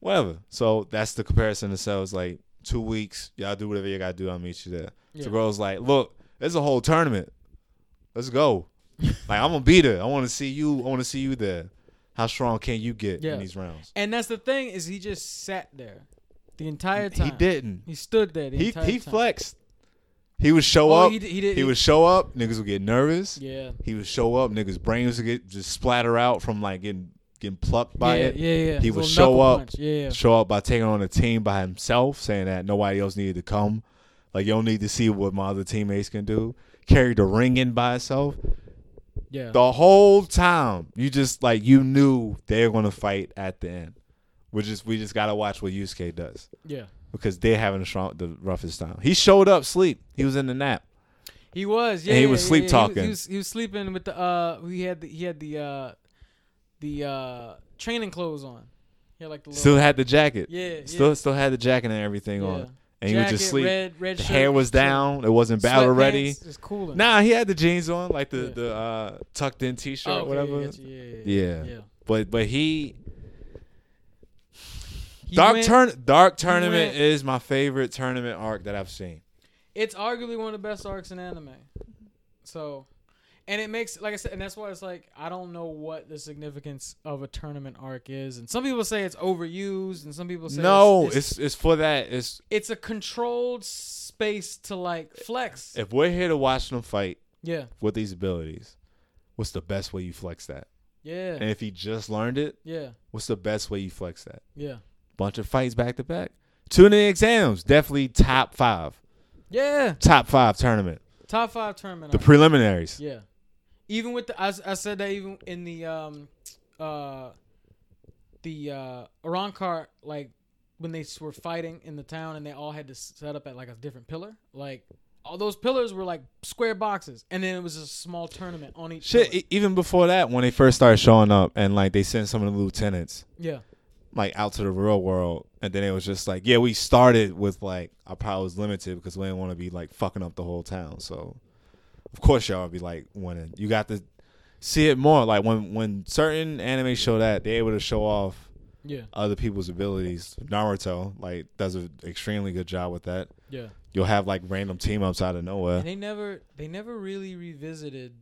Whatever. So that's the comparison to cells. Like two weeks. Y'all do whatever you gotta do. I'll meet you there. Yeah. So girls like, look, there's a whole tournament. Let's go. like I'm gonna be there. I want to see you. I want to see you there. How strong can you get in these rounds? And that's the thing is he just sat there the entire time. He didn't. He stood there the He he time. flexed. He would show Oh, up. he did- he did- he would show up. Niggas would get nervous. Yeah. He would show up. Niggas' brains would get just splatter out from like getting getting plucked by yeah, it. yeah, yeah. He His would little show knuckle up. punch. Yeah, yeah. Show up by taking on a team by himself, saying that nobody else needed to come. Like you don't need to see what my other teammates can do. Carried the ring in by himself. Yeah. The whole time, you just like you knew they were gonna fight at the end. We just we just gotta watch what Yusuke does yeah. Because they're having the strong the roughest time. He showed up sleep. He was in the nap. He was, yeah. And he was yeah, sleep yeah. He was- talking. He was, he was sleeping with the uh he had the he had the uh the uh training clothes on. He had like the little Still had the jacket. Yeah, Still yeah. still had the jacket and everything yeah. on. And he was just Jacket, sleep. Red, red the shirt, hair was down. It wasn't battle ready. sweatpants, Just cooling. Nah, he had the jeans on, like the the uh, tucked in t shirt, Oh, okay, whatever. yeah, yeah, yeah, Yeah. yeah. But but he He dark went- turn dark tournament went- is my favorite tournament arc that I've seen. It's arguably one of the best arcs in anime. So, and it makes like I said, and that's why it's like I don't know what the significance of a tournament arc is, and some people say it's overused, and some people say No, it's, it's it's it's for that. It's it's a controlled space to like flex. if we're here to watch them fight Yeah, with these abilities, what's the best way you flex that? yeah, And if he just learned it, yeah, what's the best way you flex that? yeah, Bunch of fights back to back. Chunin exams, definitely top five. yeah. Top five tournament. Top five tournament. The arc. preliminaries. Yeah. Even with the I, I said that even in the um uh the uh Arrancar like when they were fighting in the town and they all had to set up at like a different pillar like all those pillars were like square boxes and then it was a small tournament on each Shit, e- even before that, when they first started showing up and like they sent some of the lieutenants yeah like out to the real world, and then it was just like, yeah, we started with like our power was limited because we didn't want to be like fucking up the whole town. So of course y'all would be like winning. You got to see it more. Like when when certain anime show that they're able to show off yeah other people's abilities. Naruto like does an extremely good job with that. yeah You'll have like random team ups out of nowhere. and they never they never really revisited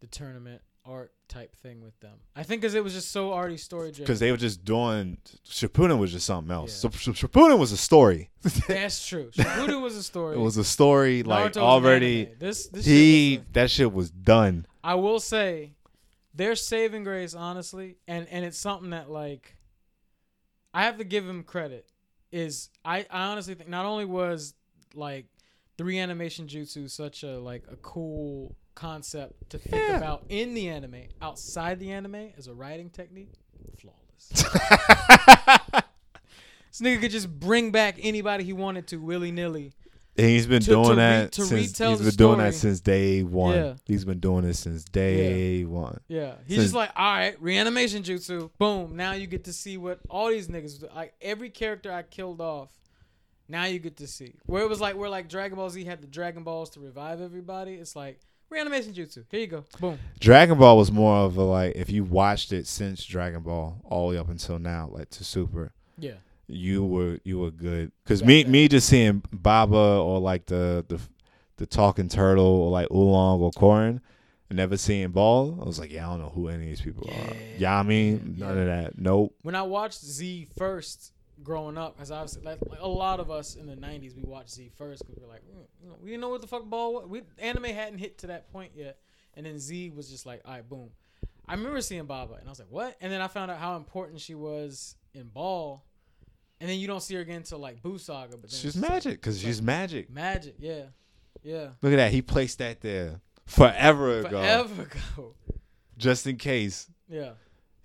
the tournament art type thing with them I think because it was just so already story driven Because they were just doing Shippuden was just something else. Yeah. So Sh- Shippuden was a story. that's true Shippuden was a story It was a story Naruto like already. This, this He was that shit was done. I will say, their saving grace, honestly, and and it's something that like, I have to give him credit. Is I, I honestly think not only was like the reanimation jutsu such a like a cool concept to think Yeah. about in the anime, outside the anime as a writing technique, flawless. this nigga could just bring back anybody he wanted to willy nilly. And he's been To- doing to that to since he's been doing that since day one. Yeah. He's been doing this since day one. Yeah, he's Since- just like, all right, reanimation jutsu, boom. Now you get to see what all these niggas, do. like every character I killed off. Now you get to see where it was like where like Dragon Ball Z had the Dragon Balls to revive everybody. It's like reanimation jutsu. Here you go, boom. Dragon Ball was more of a like if you watched it since Dragon Ball all the way up until now, like to Super, Yeah, you were you were good. Because me then. me just seeing Baba or like the the the talking turtle or like Oolong or Korin, never seeing Ball, I was like, yeah, I don't know who any of these people are. Yeah. Yami, Yeah. none of that. Nope. when I watched Z first growing up, because obviously like, like a lot of us in the '90s, we watched Z first because we were like, mm, you know, we didn't know what the fuck ball. Was. We anime hadn't hit to that point yet, and then Z was just like, all right, boom. I remember seeing Baba, and I was like, what? And then I found out how important she was in Ball, and then you don't see her again until like Boo Saga. But then She's like magic because she's magic. magic, yeah, yeah. Look at that. He placed that there forever ago, Forever ago, just in case yeah.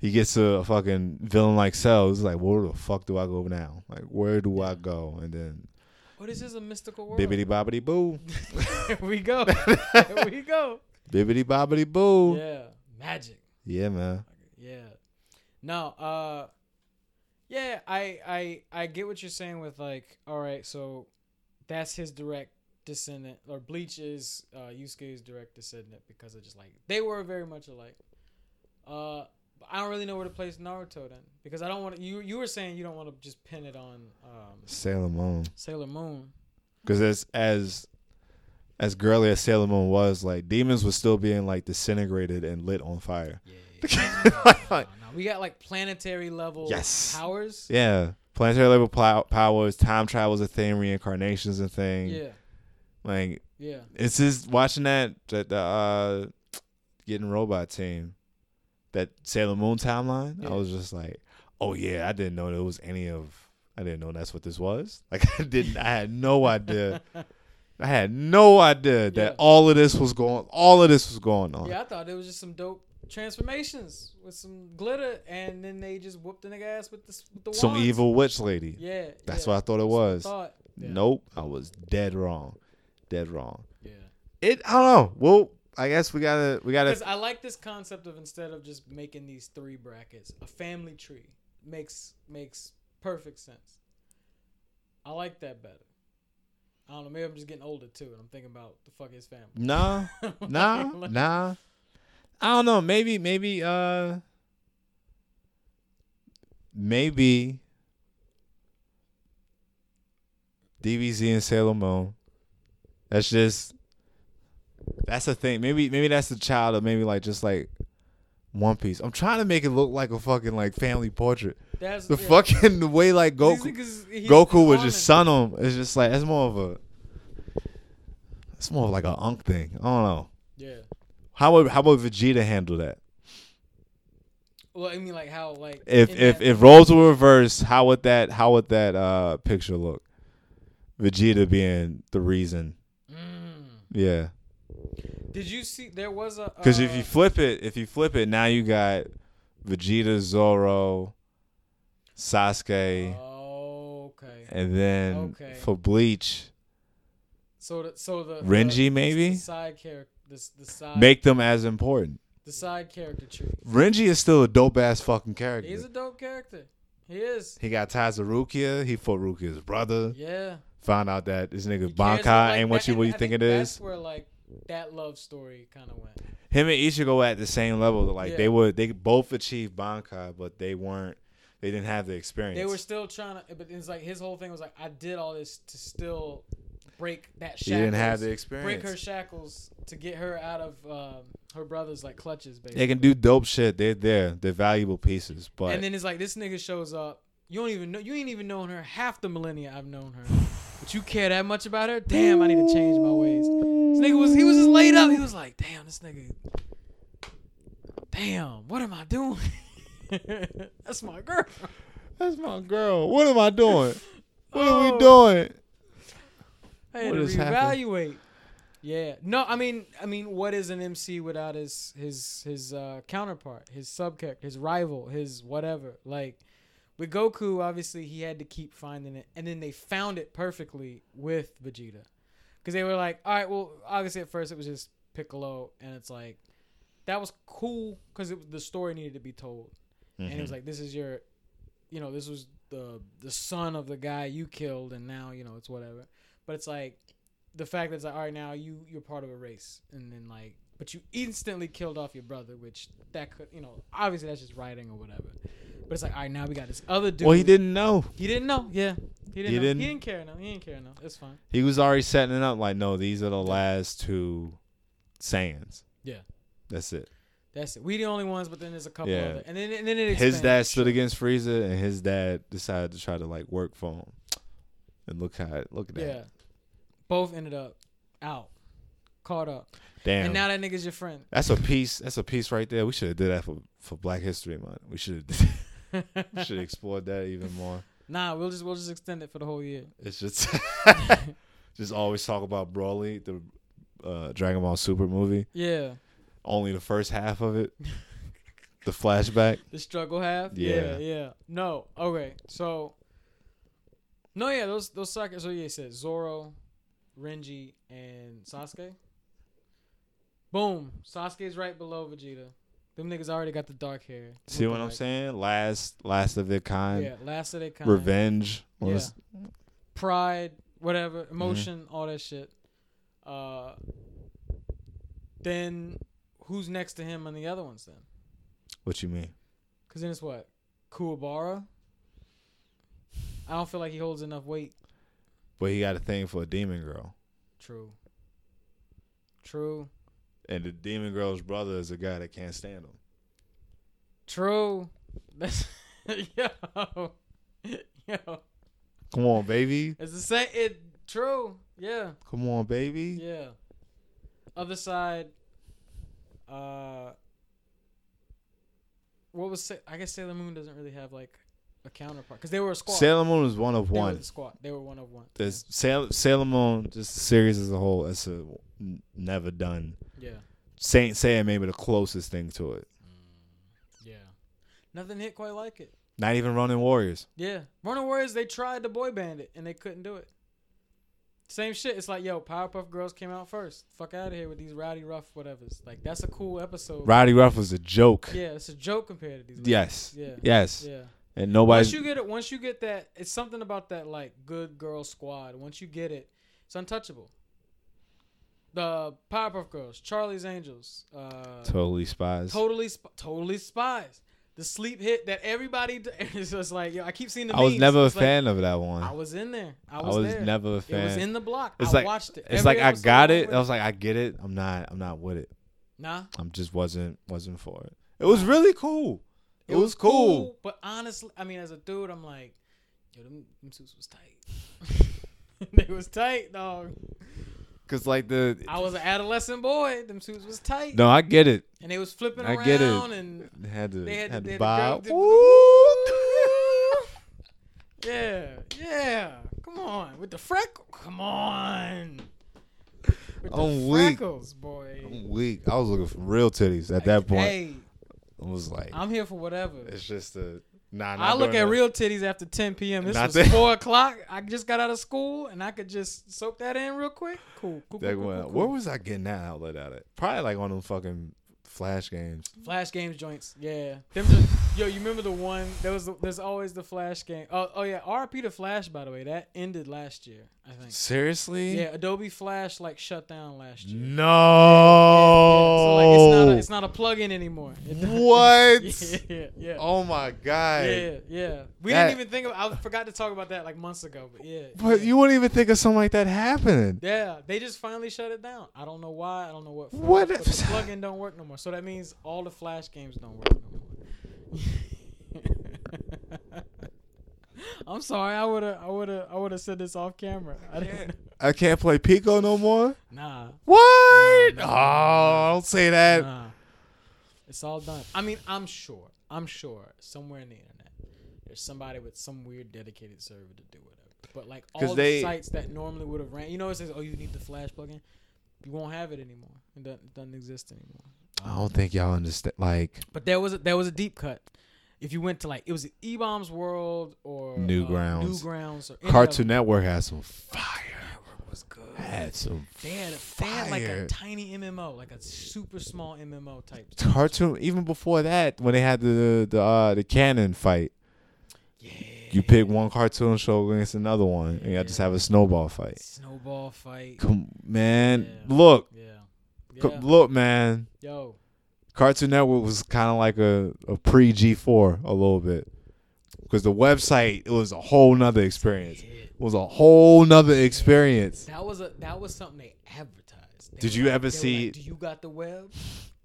He gets a fucking villain like Cell. It's like, where the fuck do I go now? Like, where do I go? And then What is this a mystical world? bibbity bobbity boo, Here we go. Here we go. bibbity bobbity boo. Yeah, magic. Yeah, man. Yeah. No, uh yeah, I I I get what you're saying with like, all right, so that's his direct descendant or Bleach is uh Yusuke's direct descendant because of just like they were very much alike. Uh but I don't really know where to place Naruto then because I don't want to you you were saying you don't want to just pin it on um Sailor Moon. Sailor Moon. Because as as as girly as Sailor Moon was, like demons was still being like disintegrated and lit on fire. Yeah. yeah. No, no, we got like planetary level Yes. powers. Yeah, planetary level plow- powers, time travel's a thing, reincarnations a thing. Yeah. Like Yeah. it's just watching that that the uh, getting robot team, that Sailor Moon timeline. Yeah. I was just like, oh yeah, I didn't know there was any of. I didn't know that's what this was. Like I didn't. I had no idea. I had no idea that Yeah. all of this was going. All of this was going on. Yeah, I thought it was just some dope transformations with some glitter, and then they just whooped the nigga ass with the with the Some wands. evil witch lady. Yeah, That's yeah. what I thought it I was. thought. Yeah. Nope, I was dead wrong. Dead wrong. Yeah, It. I don't know. Well, I guess we gotta. We gotta. because I like this concept of instead of just making these three brackets, a family tree makes makes perfect sense. I like that better. I don't know. Maybe I'm just getting older too, and I'm thinking about the fuck his family. Nah. Nah, nah. I don't know. Maybe, maybe, uh, maybe DBZ and Sailor Moon. That's just that's the thing. Maybe, maybe that's the child of maybe like just like One Piece. I'm trying to make it look like a fucking like family portrait. That's The yeah. fucking the way like Goku, Goku would just son him. It's just like it's more of a. It's more of like a unk thing. I don't know. Yeah. How would how would Vegeta handle that? Well, I mean, like how like If if that- if roles were reversed, how would that how would that uh picture look? Vegeta being the reason. Mm. Yeah. Did you see there was a Because uh, if you flip it, if you flip it, now you got Vegeta, Zoro, Sasuke, Oh, okay. and then okay. for Bleach, So the so the Renji, the, maybe? the side character the, the side make them as important. the side character tree. Renji is still a dope ass fucking character. He's a dope character. He is. he got ties to Rukia. He fought Rukia's brother. Yeah. Found out that this nigga Bankai like, ain't what you what you I think it is. that's where like that love story kind of went. Him and Ichigo at the same level. Like Yeah. they would, they both achieved Bankai, but they weren't. They didn't have the experience. They were still trying to, but it's like his whole thing was like, I did all this to still break that He shackles. didn't have the experience. break her shackles to get her out of um, her brother's like clutches, basically. They can do dope shit. They're there. They're valuable pieces. But and then it's like this nigga shows up. You don't even know. You ain't even known her half the millennia I've known her. But you care that much about her? Damn, I need to change my ways. This nigga was he was just laid up. He was like, damn, this nigga. Damn, what am I doing? That's my girl. that's my girl. What am I doing? What are Oh. we doing? I had What to has happened? reevaluate. Yeah. No, I mean, I mean, what is an MC without his his his uh, counterpart, his sub character, his rival, his whatever? Like with Goku, obviously he had to keep finding it, and then they found it perfectly with Vegeta, because they were like, all right, well, obviously at first it was just Piccolo, and it's like that was cool because the story needed to be told, and Mm-hmm. it was like, this is your, you know, this was the the son of the guy you killed, and now you know it's whatever. But it's like the fact that it's like, all right, now you you're part of a race, and then like, but you instantly killed off your brother, which that could, you know, obviously that's just writing or whatever. But it's like, all right, now we got this other dude. well, he didn't know. He didn't know. Yeah, he didn't. He know. didn't- He didn't care. No, he didn't care. No, it's fine. He was already setting it up. Like, no, these are the last two Saiyans. Yeah. That's it. That's it. We the only ones, but then there's a couple Yeah. other, and then and then it His dad stood against Frieza, and his dad decided to try to like work for him. And look how look at that. Yeah, both ended up out, caught up, Damn. and now that nigga's your friend. that's a piece. That's a piece right there. We should have did that for for Black History Month. We should should explore that even more. Nah, we'll just we'll just extend it for the whole year. It's just just always talk about Broly, the uh, Dragon Ball Super movie. Yeah, Only the first half of it. the flashback. the struggle half. Yeah. yeah, yeah. No, okay, so no, yeah, those those soccer. So yeah, it said Zoro, Renji, and Sasuke. Boom, Sasuke's right below Vegeta. Them niggas already got the dark hair. See what I'm Lookalike. saying? Last, last of their kind. Yeah, last of their kind. Revenge. Yeah. pride, whatever, Mm-hmm. emotion, all that shit. Uh, then who's next to him on the other ones then? What you mean? Because then it's what? Kuwabara? I don't feel like he holds enough weight. But he got a thing for a demon girl, True. True. And the demon girl's brother is a guy that can't stand him. True. That's yo. Yo. Come on, baby. It's the same it true. Yeah. Come on, baby. Yeah. Other side, uh, what was Sa- I guess Sailor Moon doesn't really have like a counterpart because they were a squad. Sailor Moon was one of they one. were the squad. They were one of one. There's Sailor, Sailor Moon, just the series as a whole, it's a n- never done. Yeah. Saint Seiya maybe the closest thing to it. Mm, yeah. Nothing hit quite like it. Not even Running Warriors. Yeah. Running Warriors, they tried to boy band it and they couldn't do it. Same shit. It's like, yo, Powerpuff Girls came out first. Fuck out of here with these rowdy rough whatevers. Like that's a cool episode. Rowdy Ruff was a joke. Yeah, it's a joke compared to these. Yes. Yeah. Yes. Yeah. And nobody. Once you get it, once you get that, it's something about that like good girl squad. Once you get it, it's untouchable. The Powerpuff Girls, Charlie's Angels, uh, totally spies. totally, Sp- totally spies. The sleep hit that everybody. d- It's just like yo, I keep seeing the. I was memes. never a It's like, fan of that one. I was in there. I I was, was there. never a fan. It was fan. in the block. It's I like- watched it. It's Every like I episode got it. I was like, I get it. I'm not. I'm not with it. nah. I'm just wasn't wasn't for it. It was really cool. It, was, cool. But honestly, I mean, as a dude, I'm like, yo, them, them suits was tight. they was tight, dog. Cause like the I was an adolescent boy. Them suits was tight, no, I get it. and they was flipping I around, get it. and They had to They had had, to- to buy. Yeah, yeah. Come on, with the freckle. Come on, with I'm weak. freckles, boy. I'm weak. I was looking for real titties at that point. Hey, I was like, I'm here for whatever. it's just a nah. I look at that. real titties after 10 p.m. This Not was that- four o'clock. I just got out of school and I could just soak that in real quick. Cool, cool, cool, cool, Where was I getting that outlet at it? Probably like on them fucking flash games. Flash games joints, yeah. Them just, yo, you remember the one? There was, there's always the Flash game. Oh, oh yeah. RP to Flash, by the way, that ended last year, I think. Seriously? Yeah, Adobe Flash like shut down last year. No. So like it's not a, it's not a plug-in anymore. What? yeah, yeah, yeah. Oh my god. Yeah, yeah. We That- didn't even think of. I forgot to talk about that like months ago, but yeah. But yeah. you wouldn't even think of something like that happening. Yeah, they just finally shut it down. I don't know why. I don't know what. for, What But if- the plugin don't work no more. So that means all the Flash games don't work no more. I'm sorry. I would have. I would have. I would have said this off camera. I didn't. I can't play Pico no more. Nah. What? No, no, oh, don't say that. Nah. It's all done. I mean, I'm sure. I'm sure somewhere in the internet, there's somebody with some weird dedicated server to do whatever. But like all 'Cause the sites that normally would have ran, you know, it says, "Oh, you need the Flash plugin." You won't have it anymore. It doesn't, it doesn't exist anymore. I don't think y'all understand. Like But there was a, there was a deep cut. If you went to like it was E Bombs World or Newgrounds. uh, Newgrounds or Cartoon Network had some fire. them was good. Had some They had, a, they had like a tiny MMO, like a super small MMO type. cartoon. Even before that, when they had the the uh, the canon fight, Yeah. you pick one cartoon show against another one, and you just have a snowball fight. Snowball fight. Come, man, Yeah. look, Yeah. Yeah. look, man. Yo. Cartoon Network was kind of like a, a pre G four a little bit, because the website it was a whole nother experience. It was a whole nother experience. That was a that was something they advertised. They Did you like- ever see- Like, Do you got the web?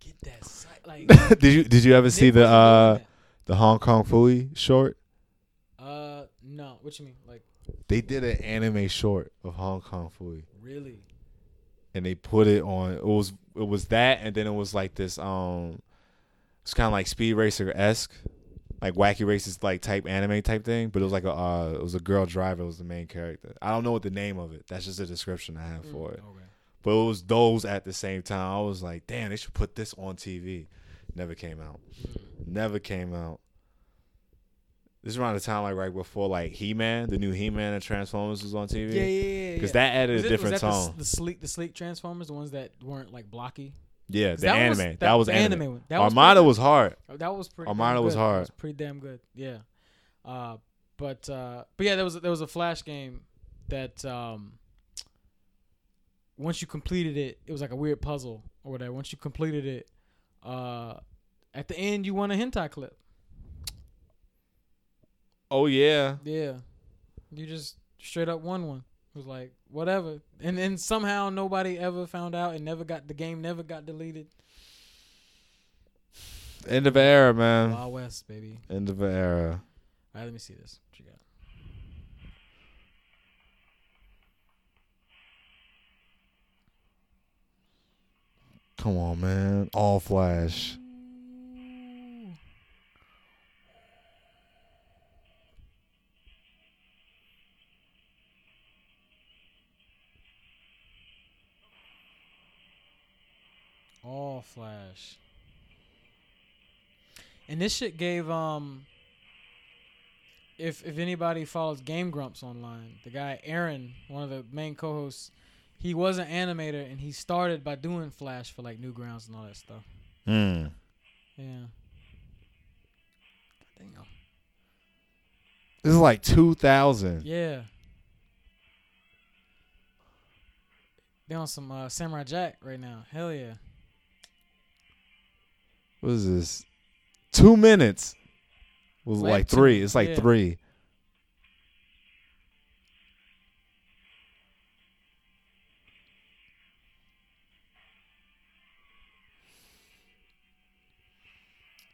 Get that site. Like. did you did you ever see the uh the Hong Kong Phooey short? Uh, no. What you mean? Like, They did an anime short of Hong Kong Phooey. really? and they put it on it was it was that and then it was like this um it's kind of like speed racer esque like wacky races like type anime type thing but it was like a uh it was a girl driver was the main character. I don't know what the name of it. That's just the description i have for it. Mm, Okay. but it was those at the same time. I was like damn they should put this on tv never came out. Mm. never came out this is around the time like right before like he-man the new he-man and transformers was on tv Yeah, yeah, yeah. because yeah. that added Was a it- was different that the tone The, sleek, the sleek Transformers, the ones that weren't like blocky. Yeah, the That was- anime. that- That, was the anime. anime one. That Armada pretty was hard. That was pretty. Armada was hard. That was pretty damn good. Yeah. Uh, but uh, but yeah, there was there was a flash game that um, once you completed it, it was like a weird puzzle or whatever. Once you completed it, uh, at the end you won a hentai clip. Oh yeah. Yeah, you just straight up won one. It was like whatever, and then somehow nobody ever found out, and never got the game never got deleted. End of era, man. Wild West, baby. End of an era. All right, let me see this. What you got? Come on, man. All flash. All Flash. And this shit gave um if if anybody follows Game Grumps online, the guy Arin, one of the main co-hosts, he was an animator and he started by doing Flash for like Newgrounds and all that stuff. Hmm. Yeah. Damn. This is like 2000. Yeah. They on some uh, Samurai Jack right now. Hell yeah. What is this? Two minutes. Was Like like two, three. It's like yeah. three.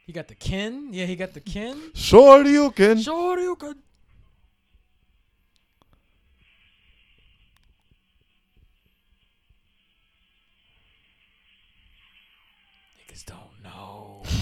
He got the kin. Yeah, he got the kin. Sure you can. Sure you could. Niggas don't know.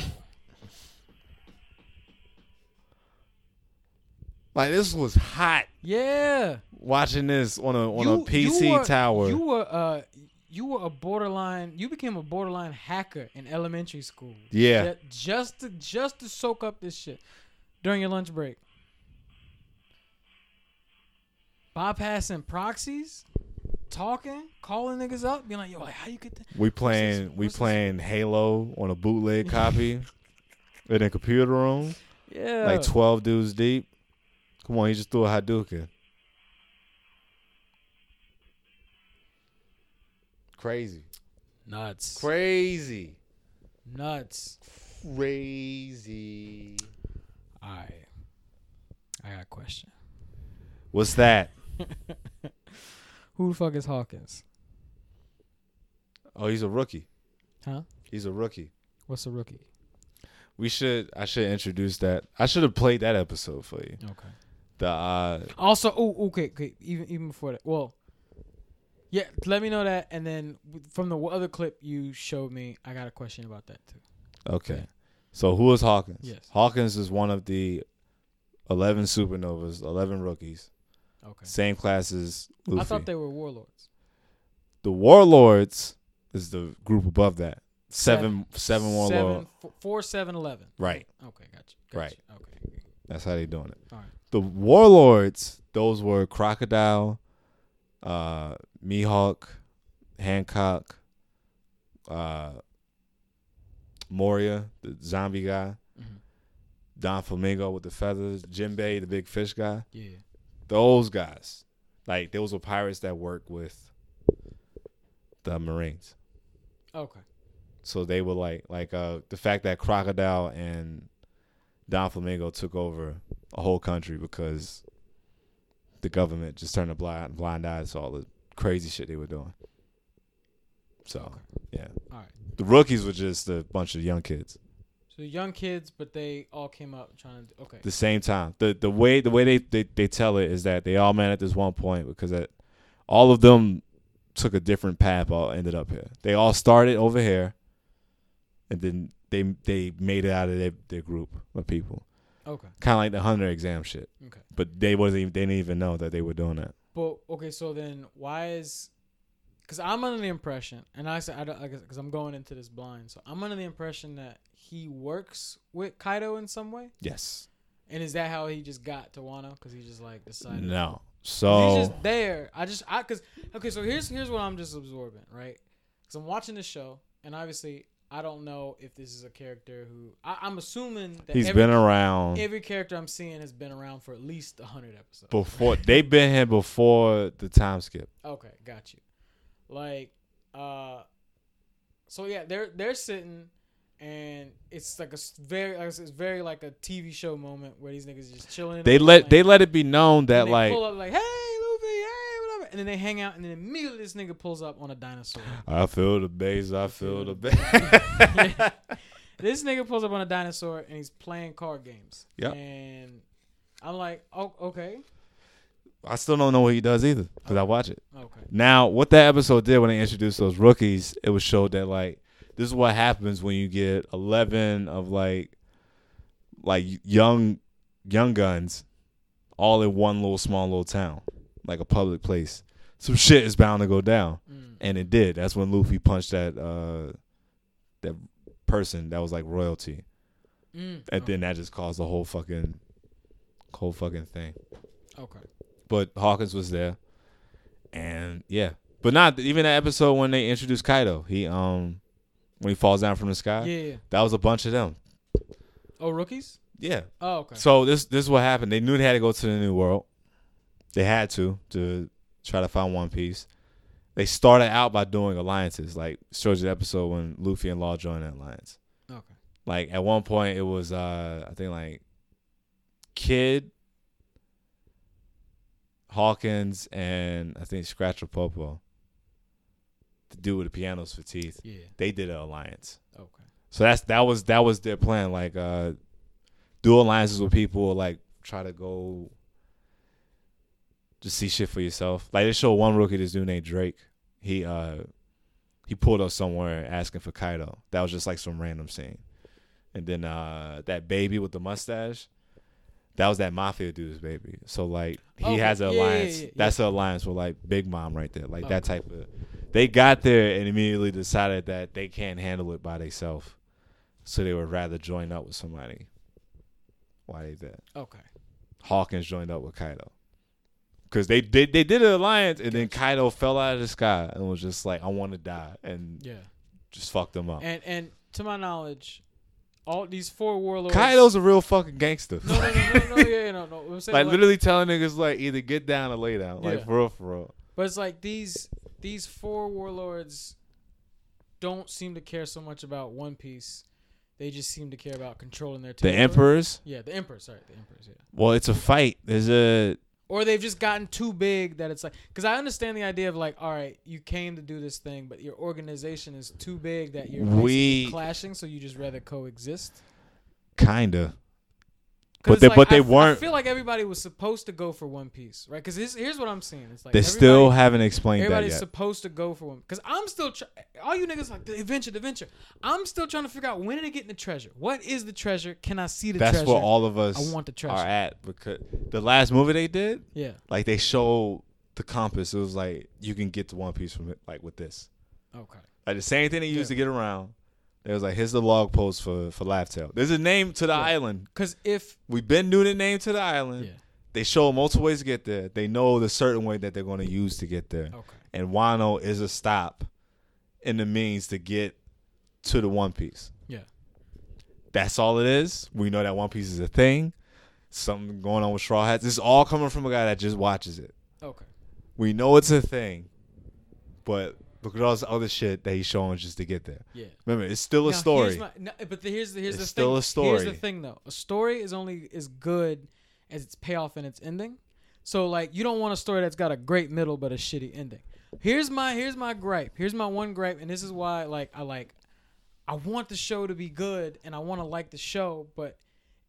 Like this was hot. Yeah. Watching this on a on You- a PC you were- tower. You were uh you were a borderline you became a borderline hacker in elementary school. Yeah. Ju- Just to just to soak up this shit during your lunch break. Bypassing proxies, talking, calling niggas up, being like, yo, like, how you get that? we playing we what's this? playing Halo on a bootleg copy in a computer room. Yeah. Like twelve dudes deep. Come on, he just threw a Hadouken. Crazy. nuts. Crazy. Nuts. Crazy. Alright. I got a question. What's that? Who the fuck is Hawkins? Oh, he's a rookie. Huh? He's a rookie. What's a rookie? We should. I should introduce that. I should have played that episode for you. Okay. The uh, Also, oh, okay, okay. Even even before that, well, yeah. Let me know that, and then from the other clip you showed me, I got a question about that too. okay. So who is Hawkins? Yes. Hawkins is one of the eleven supernovas, eleven rookies, Okay. same class as Luffy. I thought they were warlords. the Warlords is the group above that. Seven, seven Warlords. Seven, four, four, seven, eleven. Right. Okay, gotcha. gotcha. Right. Okay. That's how they doing it. All right. The Warlords, those were Crocodile, uh, Mihawk, Hancock, uh, Moria, the zombie guy, Mhm. Doflamingo with the feathers, Jinbei, the big fish guy. Yeah. Those guys, like those were pirates that worked with the Marines. Okay. So they were like, like uh, the fact that Crocodile and Doflamingo took over a whole country because the government just turned a blind blind eye to all the crazy shit they were doing. So Okay. yeah, All right. the rookies were just a bunch of young kids. So young kids, but they all came up trying to. Okay. the same time. The the way the way they, they, they tell it is that they all met at this one point because that all of them took a different path. All ended up here. They all started over here, and then they they made it out of their, their group of people. Okay. Kind of like the hunter exam shit. Okay. But they wasn't even, they didn't even know that they were doing that. But okay, so then why is? Because I'm under the impression, and I said I don't because I'm going into this blind, so I'm under the impression that he works with Kaido in some way. Yes. And is that how he just got to Wano? Because he just like decided. No. So He's just there. I just I because okay. So here's here's what I'm just absorbing, right? Because I'm watching the show and obviously I don't know if this is a character who I, I'm assuming that He's every, been around every character I'm seeing has been around for at least hundred episodes. before. They've been here before the time skip. Okay, got you. Like, uh, so yeah, they're they're sitting, and it's like a very, like I said, it's very like a TV show moment where these niggas just chilling. They let they let it be known that like pull up like, hey, Luffy, hey, whatever, and then they hang out, and then immediately this nigga pulls up on a dinosaur. I feel the bass, I feel the bass. this nigga pulls up on a dinosaur and he's playing card games. Yep. And I'm like, oh, okay, I still don't know what he does either because I watch it. okay. Now, what that episode did when they introduced those rookies, it was showed that like this is what happens when you get eleven of like like young young guns all in one little small little town, like a public place. Some shit is bound to go down, Mm. and it did. That's when Luffy punched that uh that person that was like royalty, Mm. and then that just caused the whole fucking whole fucking thing. okay. but Hawkins was there, and yeah, but not even that episode when they introduced Kaido. He um when he falls down from the sky, Yeah, yeah. that was a bunch of them. Oh, rookies. Yeah. Oh, okay. So this this is what happened. They knew they had to go to the new world. They had to to try to find One Piece. They started out by doing alliances, like shows you the episode when Luffy and Law joined that alliance. Okay. Like at one point it was uh I think like Kid, Hawkins, and I think Scratchmen Apoo. The dude with the pianos for teeth. Yeah. They did an alliance. Okay. So that's that was that was their plan. Like uh do alliances with people, like try to go just see shit for yourself. Like they show one rookie, this dude named Drake. He uh he pulled up somewhere asking for Kaido. That was just like some random scene. And then uh that baby with the mustache, that was that mafia dude's baby. So like he Okay. has an Yeah, yeah, alliance. yeah, yeah. That's an alliance with like Big Mom right there. Like that type of they got there and immediately decided that they can't handle it by themselves. So they would rather join up with somebody. Why they did. Okay. Hawkins joined up with Kaido. Cause they did they did an alliance and then Kaido fell out of the sky and was just like, I want to die and Yeah. just fucked them up. And and to my knowledge, all these four warlords. Kaido's a real fucking gangster. No, no, no, no, no, yeah, yeah, no, no. I'm saying like, like- literally telling niggas like either get down or lay down. Like Yeah. for real, for real. But it's like these these four warlords don't seem to care so much about One Piece. They just seem to care about controlling their territory. The emperors. Yeah, the emperors. Sorry, the emperors. Yeah. Well, it's a fight. There's a Or they've just gotten too big that it's like because I understand the idea of like, all right, you came to do this thing, but your organization is too big that you're We- clashing, so you just rather coexist. kinda. But they- like, but they I weren't- I feel like everybody was supposed to go for One Piece, right? Because here's what I'm seeing. It's like They still haven't explained that Everybody's yet. supposed to go for one because I'm still all you niggas like the adventure, the adventure. I'm still trying to figure out when did they get in the treasure. What is the treasure? Can I see the That's treasure? where all of us I want the treasure. are at because the last movie they did, Yeah. like they showed the compass. It was like you can get to One Piece from it, like with this. Okay. Like the same thing they used Yeah. to get around. It was like here's the log post for for Laugh There's a name to the Yeah. island. Because if We've been doing the name to the island. yeah. They show multiple ways to get there. They know the certain way that they're going to use to get there. Okay. And Wano is a stop in the means to get to the One Piece. Yeah. That's all it is. We know that One Piece is a thing. Something going on with Straw Hats. This is all coming from a guy that just watches it. Okay. We know it's a thing, but look at all this other shit that he's showing just to get there. Yeah. Remember, it's still a Now, story. here's my- no, but the, here's the, here's It's the still thing. a story. Here's the thing though. A story is only as good as its payoff and its ending. So like you don't want a story that's got a great middle but a shitty ending. Here's my here's my gripe. Here's my one gripe, and this is why like I like I want the show to be good and I want to like the show, but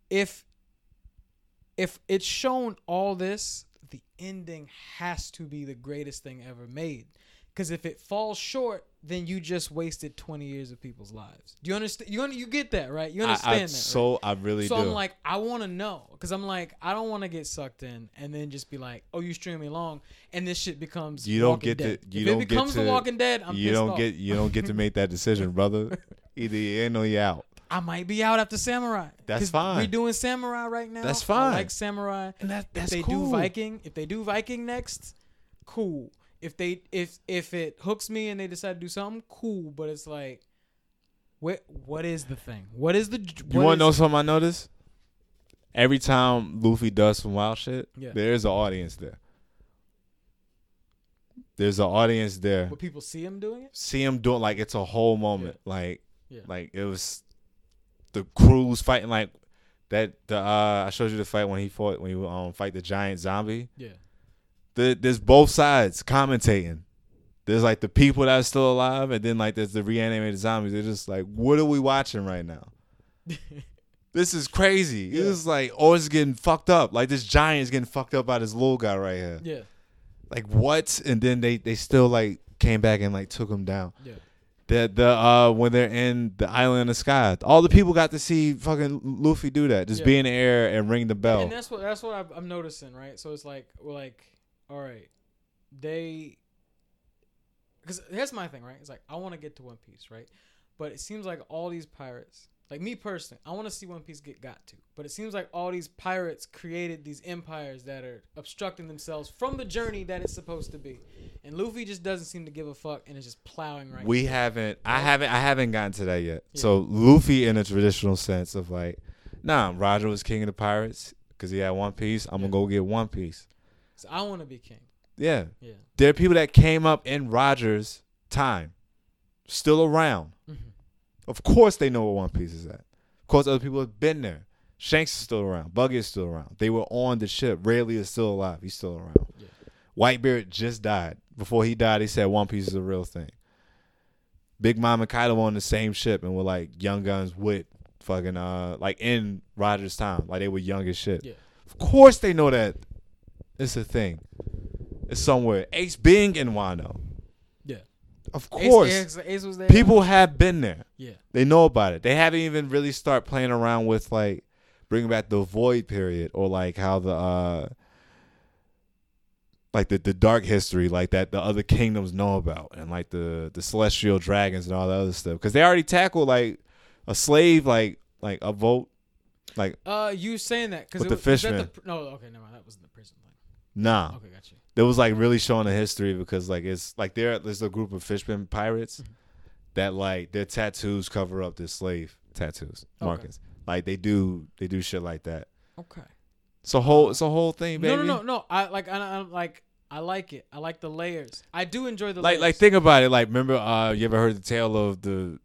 if if it's shown all this, the ending has to be the greatest thing ever made. Because if it falls short, then you just wasted twenty years of people's lives. Do you understand? You you get that right? You understand I, that? so right? I really so do. I'm like, I want to know because I'm like, I don't want to get sucked in and then just be like, oh, you stream me along, and this shit becomes You don't get to- you if don't it get to- The Walking Dead, I'm you don't off. get you don't get to make that decision, brother. Either you're in or you're out. I might be out after Samurai. That's fine. We're doing Samurai right now. That's I fine. like Samurai. And that if they cool. do Viking, if they do Viking next, cool. If they if if it hooks me and they decide to do something, cool. But it's like What what is the thing? What is the? You want to know something I noticed? Every time Luffy does some wild shit, Yeah. there's an audience there. There's an audience there. What people see him doing it? See him doing like it's a whole moment. Like Yeah. like it was the crews fighting like that the uh I showed you the fight when he fought when he um fight the giant zombie. Yeah. The, there's both sides commentating. There's like the people that are still alive, and then like there's the reanimated zombies. They're just like, what are we watching right now? This is crazy. Yeah. It's like, oh, it's getting fucked up. Like this giant is getting fucked up by this little guy right here. yeah. Like what? And then they they still like came back and like took him down. Yeah. The the uh when they're in the island in the sky, all the people got to see fucking Luffy do that. Just Yeah. be in the air and ring the bell. And that's what that's what I'm- I'm noticing, right? So it's like we're like, all right, they. Because here's my thing, right? It's like I want to get to One Piece, right? But it seems like all these pirates, like me personally, I want to see One Piece get got to. But it seems like all these pirates created these empires that are obstructing themselves from the journey that it's supposed to be, and Luffy just doesn't seem to give a fuck and is just plowing right. we haven't I haven't I haven't gotten to that yet. Yeah. So Luffy in a traditional sense of like, nah, Roger was king of the pirates because he had One Piece. I'm gonna go get One Piece. So I want to be king. Yeah, Yeah. there are people that came up in Roger's time, still around. Mhm. Of course they know where One Piece is at. Of course other people have been there. Shanks is still around. Buggy is still around. They were on the ship. Rayleigh is still alive. He's still around. Yeah. Whitebeard just died. Before he died, he said One Piece is a real thing. Big Mom and Kaido were on the same ship and were like young guns with fucking uh like in Roger's time. Like they were young as shit. Yeah. Of course they know that it's a thing. It's somewhere. Ace being in Wano. Yeah. Of course. Ace, Ace was there. People have been there. Yeah. They know about it. They haven't even really start playing around with like bringing back the void period or like how the uh like the, the dark history like that the other kingdoms know about and like the the celestial dragons and all that other stuff because they already tackled like a slave like like a vote like Uh, you saying that because With the fishman. no, okay, never mind. That wasn't the prison. Nah Okay, got you. it was like really showing the history because like it's like there there's a group of fishmen pirates Mm-hmm. that like their tattoos cover up their slave tattoos Okay. markings like they do they do shit like that Okay. it's a whole it's a whole thing baby No, no, no, no. I like. I, I'm like. I like it. I like the layers. I do enjoy the like layers. like think about it like remember uh you ever heard the tale of the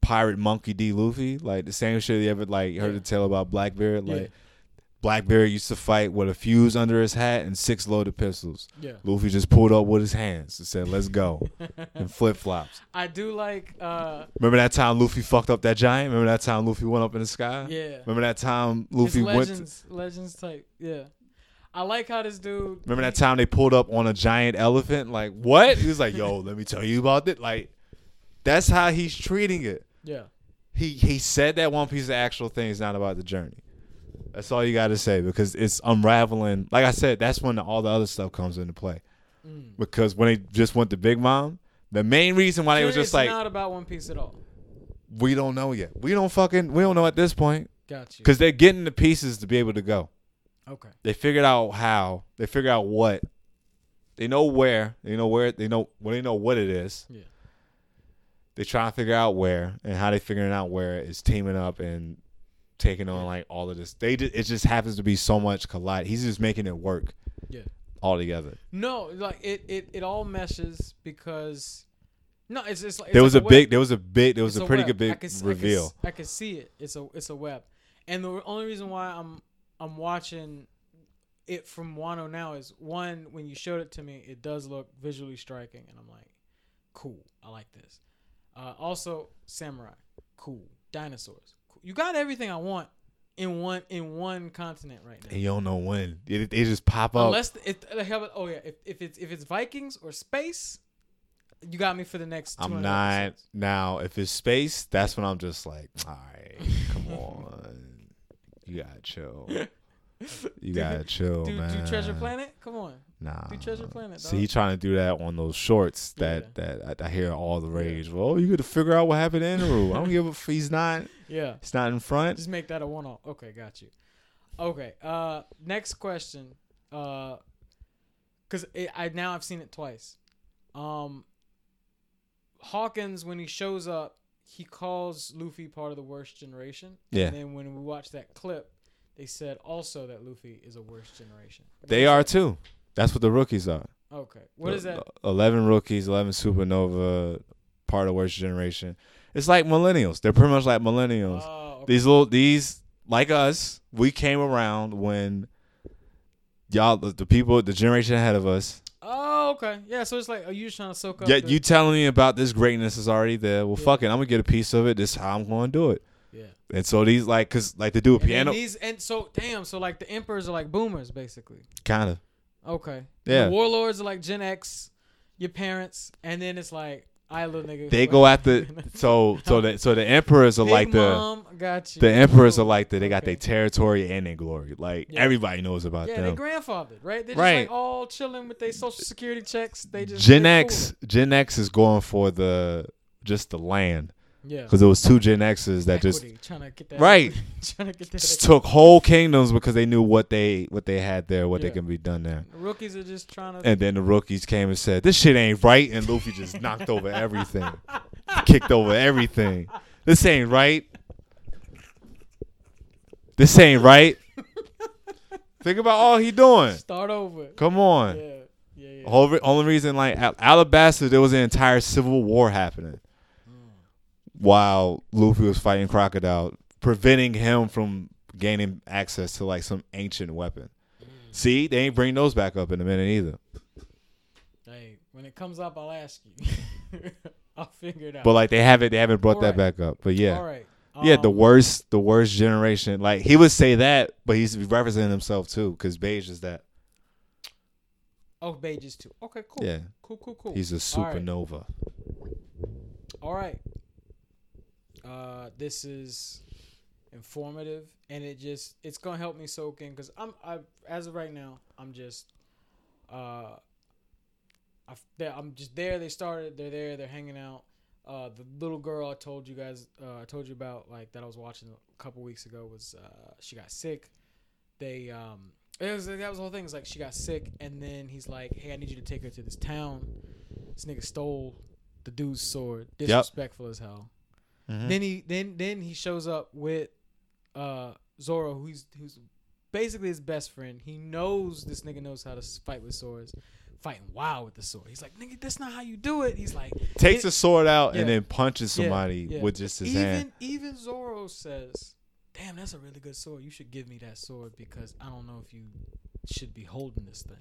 pirate monkey D Luffy like the same shit you ever like heard Yeah. the tale about Blackbeard like Yeah. Blackbeard used to fight with a fuse under his hat and six loaded pistols Yeah. Luffy just pulled up with his hands and said let's go and flip flops I do like. uh remember that time Luffy fucked up that giant remember that time Luffy went up in the sky Yeah. remember that time It's Luffy went legends. legends type. Yeah. I like how this dude. remember that time they pulled up on a giant elephant like what he was like yo let me tell you about it like that's how he's treating it Yeah. he he said that One Piece is the actual thing is not about the journey. That's all you got to say because it's unraveling. Like I said, that's when all the other stuff comes into play. Mm. Because when they just went to Big Mom, the main reason why they was just like, not about One Piece at all. we don't know yet. We don't fucking we don't know at this point Got you. because they're getting the pieces to be able to go. Okay. They figured out how. They figured out what. They know where. They know where. They know when they know what it is. Yeah. They try to figure out where and how they figuring out where is teaming up and taking on like all of this. They just, it just happens to be so much collide. He's just making it work. Yeah. All together. No, like it, it, it all meshes because no, it's just like it's there like was a, web. big. There was a big. There was It's a pretty good I big can can reveal. I can see it. It's a it's a web, and the only reason why I'm I'm watching it from Wano now is one when you showed it to me, it does look visually striking, and I'm like, cool, I like this. Uh, also, samurai, cool, dinosaurs. You got everything I want in one in one continent right now. and you don't know when. They, they just pop up. Unless it, oh yeah, if, if it's if it's Vikings or space, you got me for the next. I'm not episodes. now. If it's space, that's when I'm just like, all right, come on, you gotta chill. You gotta chill, Do, man. do Treasure Planet? Come on. Nah. Do Treasure Planet, See, he trying to do that on those shorts that that I, I hear all the rage. Well, you got to figure out what happened to Eneru. I don't give a f- he's not. Yeah. It's not in front. Just make that a one off. Okay, got you. Okay. Uh next question. Uh cuz I now I've seen it twice. Um Hawkins when he shows up, he calls Luffy part of the worst generation. Yeah. And then when we watched that clip, they said also that Luffy is a worst generation. They are too. That's what the rookies are. Okay. What is that? Eleven rookies, eleven supernova, part of worst generation. It's like millennials. They're pretty much like millennials. Oh, okay. These little these like us, we came around when y'all the the people the generation ahead of us. Oh, okay. Yeah, so it's like, are you just trying to soak up? Yeah, the- you telling me about this greatness is already there. Well, Yeah. fuck it, I'm gonna get a piece of it. This is how I'm gonna do it. Yeah. And so these like, cause like they do a And piano, these and so damn, so like the emperors are like boomers basically. kind of. Okay. Yeah. The warlords are like Gen X, your parents, and then it's like I little nigga. They go after so so the so the emperors are Big like the mom, got you. the emperors are like the they got Okay. their territory and their glory. Like Yeah. everybody knows about them. Yeah, they grandfathered, right? They're just Right. like all chilling with their social security checks. They just Gen X Gen X is going for the just the land cool. Yeah. because it was two Gen X's that just Equity, trying to get that Right. trying to get that. just took whole kingdoms because they knew what they what they had there, what they can be done there. The rookies are just trying to. And then the rookies came and said, "This shit ain't right," and Luffy just knocked over everything, kicked over everything. This ain't right. This ain't right. Think about all he doing. Start over. Come on. Yeah. Yeah. yeah. Whole re- only reason like Al- Alabasta, there was an entire civil war happening while Luffy was fighting Crocodile, preventing him from gaining access to like some ancient weapon. See, they ain't bring those back up in a minute either. Hey, when it comes up, I'll ask you. I'll figure it out. But like they haven't they haven't brought that Alright. back up. But yeah. All right. Yeah, the Um, worst the worst generation. Like he would say that, but he's representing himself too, because Bege is that. Oh, Bege's too. Okay, cool. Yeah. Cool, cool, cool. He's a All right. supernova. All right. Uh, this is informative, and it just it's gonna help me soak in because I'm I as of right now I'm just uh I I'm just there. They started. They're there. They're hanging out. Uh, the little girl I told you guys uh, I told you about like that I was watching a couple weeks ago was uh, she got sick. They um it was that was the whole thing. It's like she got sick, and then he's like, "Hey, I need you to take her to this town." This nigga stole the dude's sword. Disrespectful as hell. Mhm. Then he then then he shows up with uh Zoro, who's who's basically his best friend. He knows this nigga knows how to fight with swords, fighting wild with the sword. He's like, nigga, that's not how you do it. He's like, Takes the sword out and then punches somebody yeah. with just his even hand. even Zoro says, "Damn, that's a really good sword. You should give me that sword because I don't know if you should be holding this thing."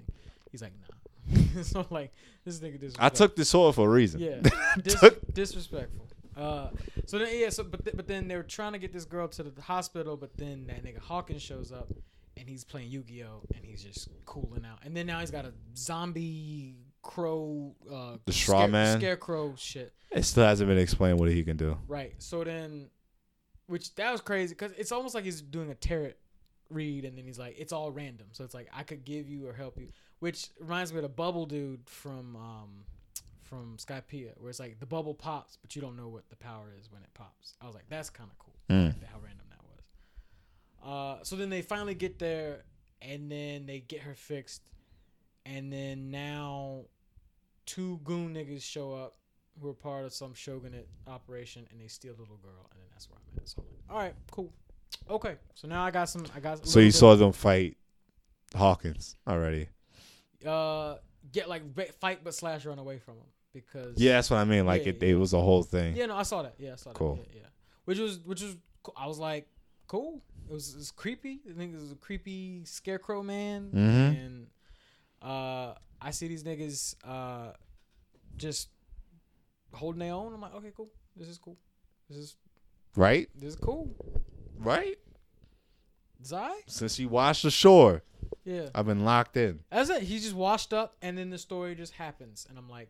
He's like, "Nah." so like this nigga I took the sword for a reason. Yeah, dis- disrespectful. Uh, so then yeah, so but th- but then they were trying to get this girl to the hospital, but then that nigga Hawkins shows up, and he's playing Yu Gi Oh, and he's just cooling out, and then now he's got a zombie crow, uh, The straw man? scarecrow shit, It still hasn't been explained what he can do. right? So then, which that was crazy because it's almost like he's doing a tarot read, and then he's like, it's all random, so it's like I could give you or help you, which reminds me of the bubble dude from um from Skypiea, where it's like the bubble pops, but you don't know what the power is when it pops. I was like, that's kind of cool. Mm. how random that was. Uh, so then they finally get there, and then they get her fixed, and then now two goon niggas show up who are part of some shogunate operation, and they steal the little girl, and then that's where I'm at. So, I'm like, all right, cool, okay. So now I got some. I got. So you saw them fight Hawkins already. uh get like fight but slash run away from him because Yeah, that's what I mean. Like Yeah, it, yeah. it was a whole thing. Yeah, no, I saw that. Yeah, I saw Cool. that. Yeah, yeah. Which was which was. I was like, cool. It was, it was creepy. I think it was a creepy scarecrow man, Mhm. and uh, I see these niggas uh, just holding their own. I'm like, okay, cool. This is cool. This is Right? this is cool. Right? Zai, Since you washed ashore, yeah. I've been locked in. That's it. He just washed up, and then the story just happens, and I'm like,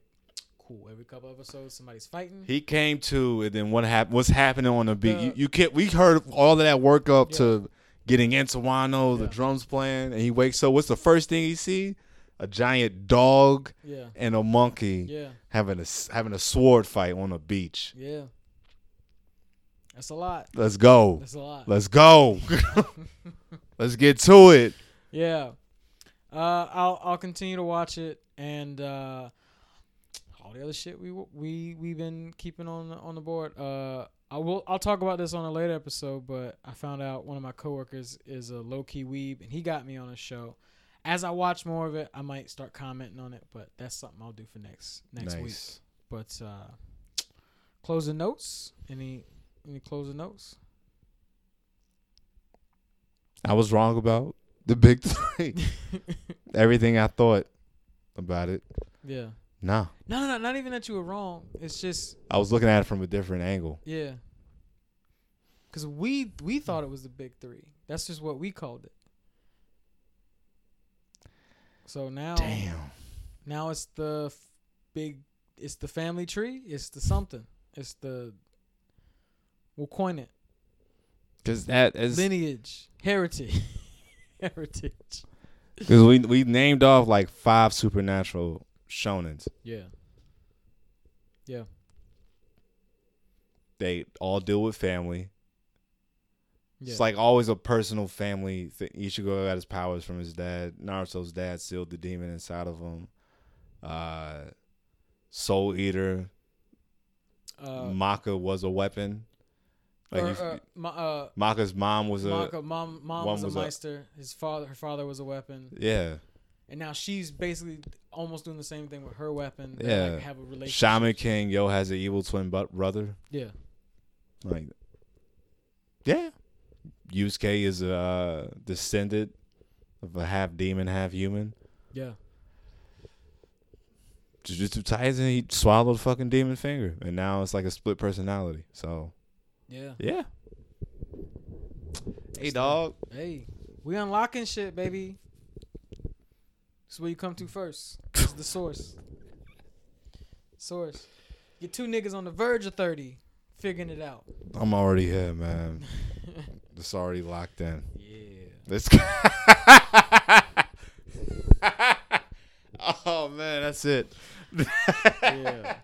cool. Every couple episodes, somebody's fighting. He came to, and then what happened? What's happening on the beat? The- you, you can't. We heard all of that work up to getting into Wano, the Yeah. drums playing, and he wakes up. What's the first thing he see? A giant dog yeah, and a monkey yeah, having a having a sword fight on a beach. yeah. That's a lot. Let's go. That's a lot. Let's go. Let's get to it. Yeah. Uh, I'll I'll continue to watch it, and uh, all the other shit we we we've been keeping on the, on the board. Uh, I will I'll talk about this on a later episode, but I found out one of my coworkers is a low key weeb, and he got me on a show. As I watch more of it, I might start commenting on it, but that's something I'll do for next next week. But uh, closing notes. Any any closing notes? I was wrong about the big three. Everything I thought about it. yeah. No, no, no, not even that you were wrong. It's just I was looking at it from a different angle. yeah. Cause we we thought it was the big three. That's just what we called it. So now, Damn. now it's the f- big. It's the family tree. It's the something. It's the. We'll coin it. Cause that is Lineage, heritage, heritage. because we we named off like five supernatural shonens. Yeah. Yeah. They all deal with family. Yeah. It's like always a personal family thing. Ichigo got his powers from his dad. Naruto's dad sealed the demon inside of him. Uh, Soul Eater. uh, Maka was a weapon. Like or, uh, ma- uh, Maka's mom was a Maka, mom, mom was a was a- meister. His father, her father was a weapon, yeah. and now she's basically almost doing the same thing with her weapon. They, Yeah. like, have a relationship. Shaman King Yoh has an evil twin but brother. Yeah, Like, yeah. Yusuke is a uh, descendant of a half demon, half human. yeah, Jujutsu Kaisen, he swallowed a fucking demon finger, and now it's like a split personality. So yeah. yeah. Hey dog, Hey, we unlocking shit, baby. Is where you come to first. Is the source. Source. Get two niggas on the verge of thirty, figuring it out. I'm already here, man. It's already locked in. Yeah. Let's. oh man, that's it. Yeah.